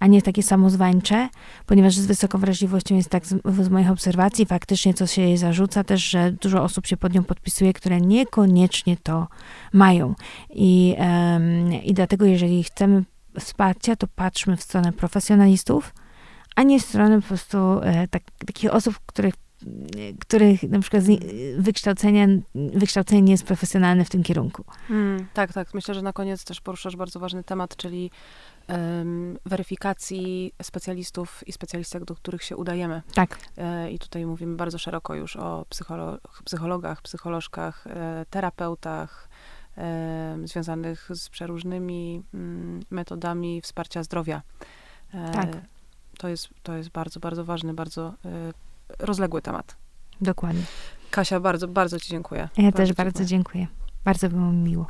Speaker 2: a nie takie samozwańcze, ponieważ z wysoką wrażliwością jest tak z, z, moich obserwacji, faktycznie co się jej zarzuca też, że dużo osób się pod nią podpisuje, które niekoniecznie to mają. I, um, i dlatego jeżeli chcemy wsparcia, to patrzmy w stronę profesjonalistów, a nie w stronę po prostu e, tak, takich osób, których których na przykład wykształcenie, wykształcenie nie jest profesjonalne w tym kierunku.
Speaker 1: Hmm, tak, tak. Myślę, że na koniec też poruszasz bardzo ważny temat, czyli um, weryfikacji specjalistów i specjalistek, do których się udajemy.
Speaker 2: Tak.
Speaker 1: E, I tutaj mówimy bardzo szeroko już o psycholo psychologach, psycholożkach, e, terapeutach, e, związanych z przeróżnymi mm, metodami wsparcia zdrowia.
Speaker 2: E, tak
Speaker 1: to jest, to jest bardzo, bardzo ważny, bardzo y, rozległy temat.
Speaker 2: Dokładnie.
Speaker 1: Kasia, bardzo, bardzo Ci dziękuję.
Speaker 2: Ja bardzo też bardzo dziękuję. Bardzo było mi miło.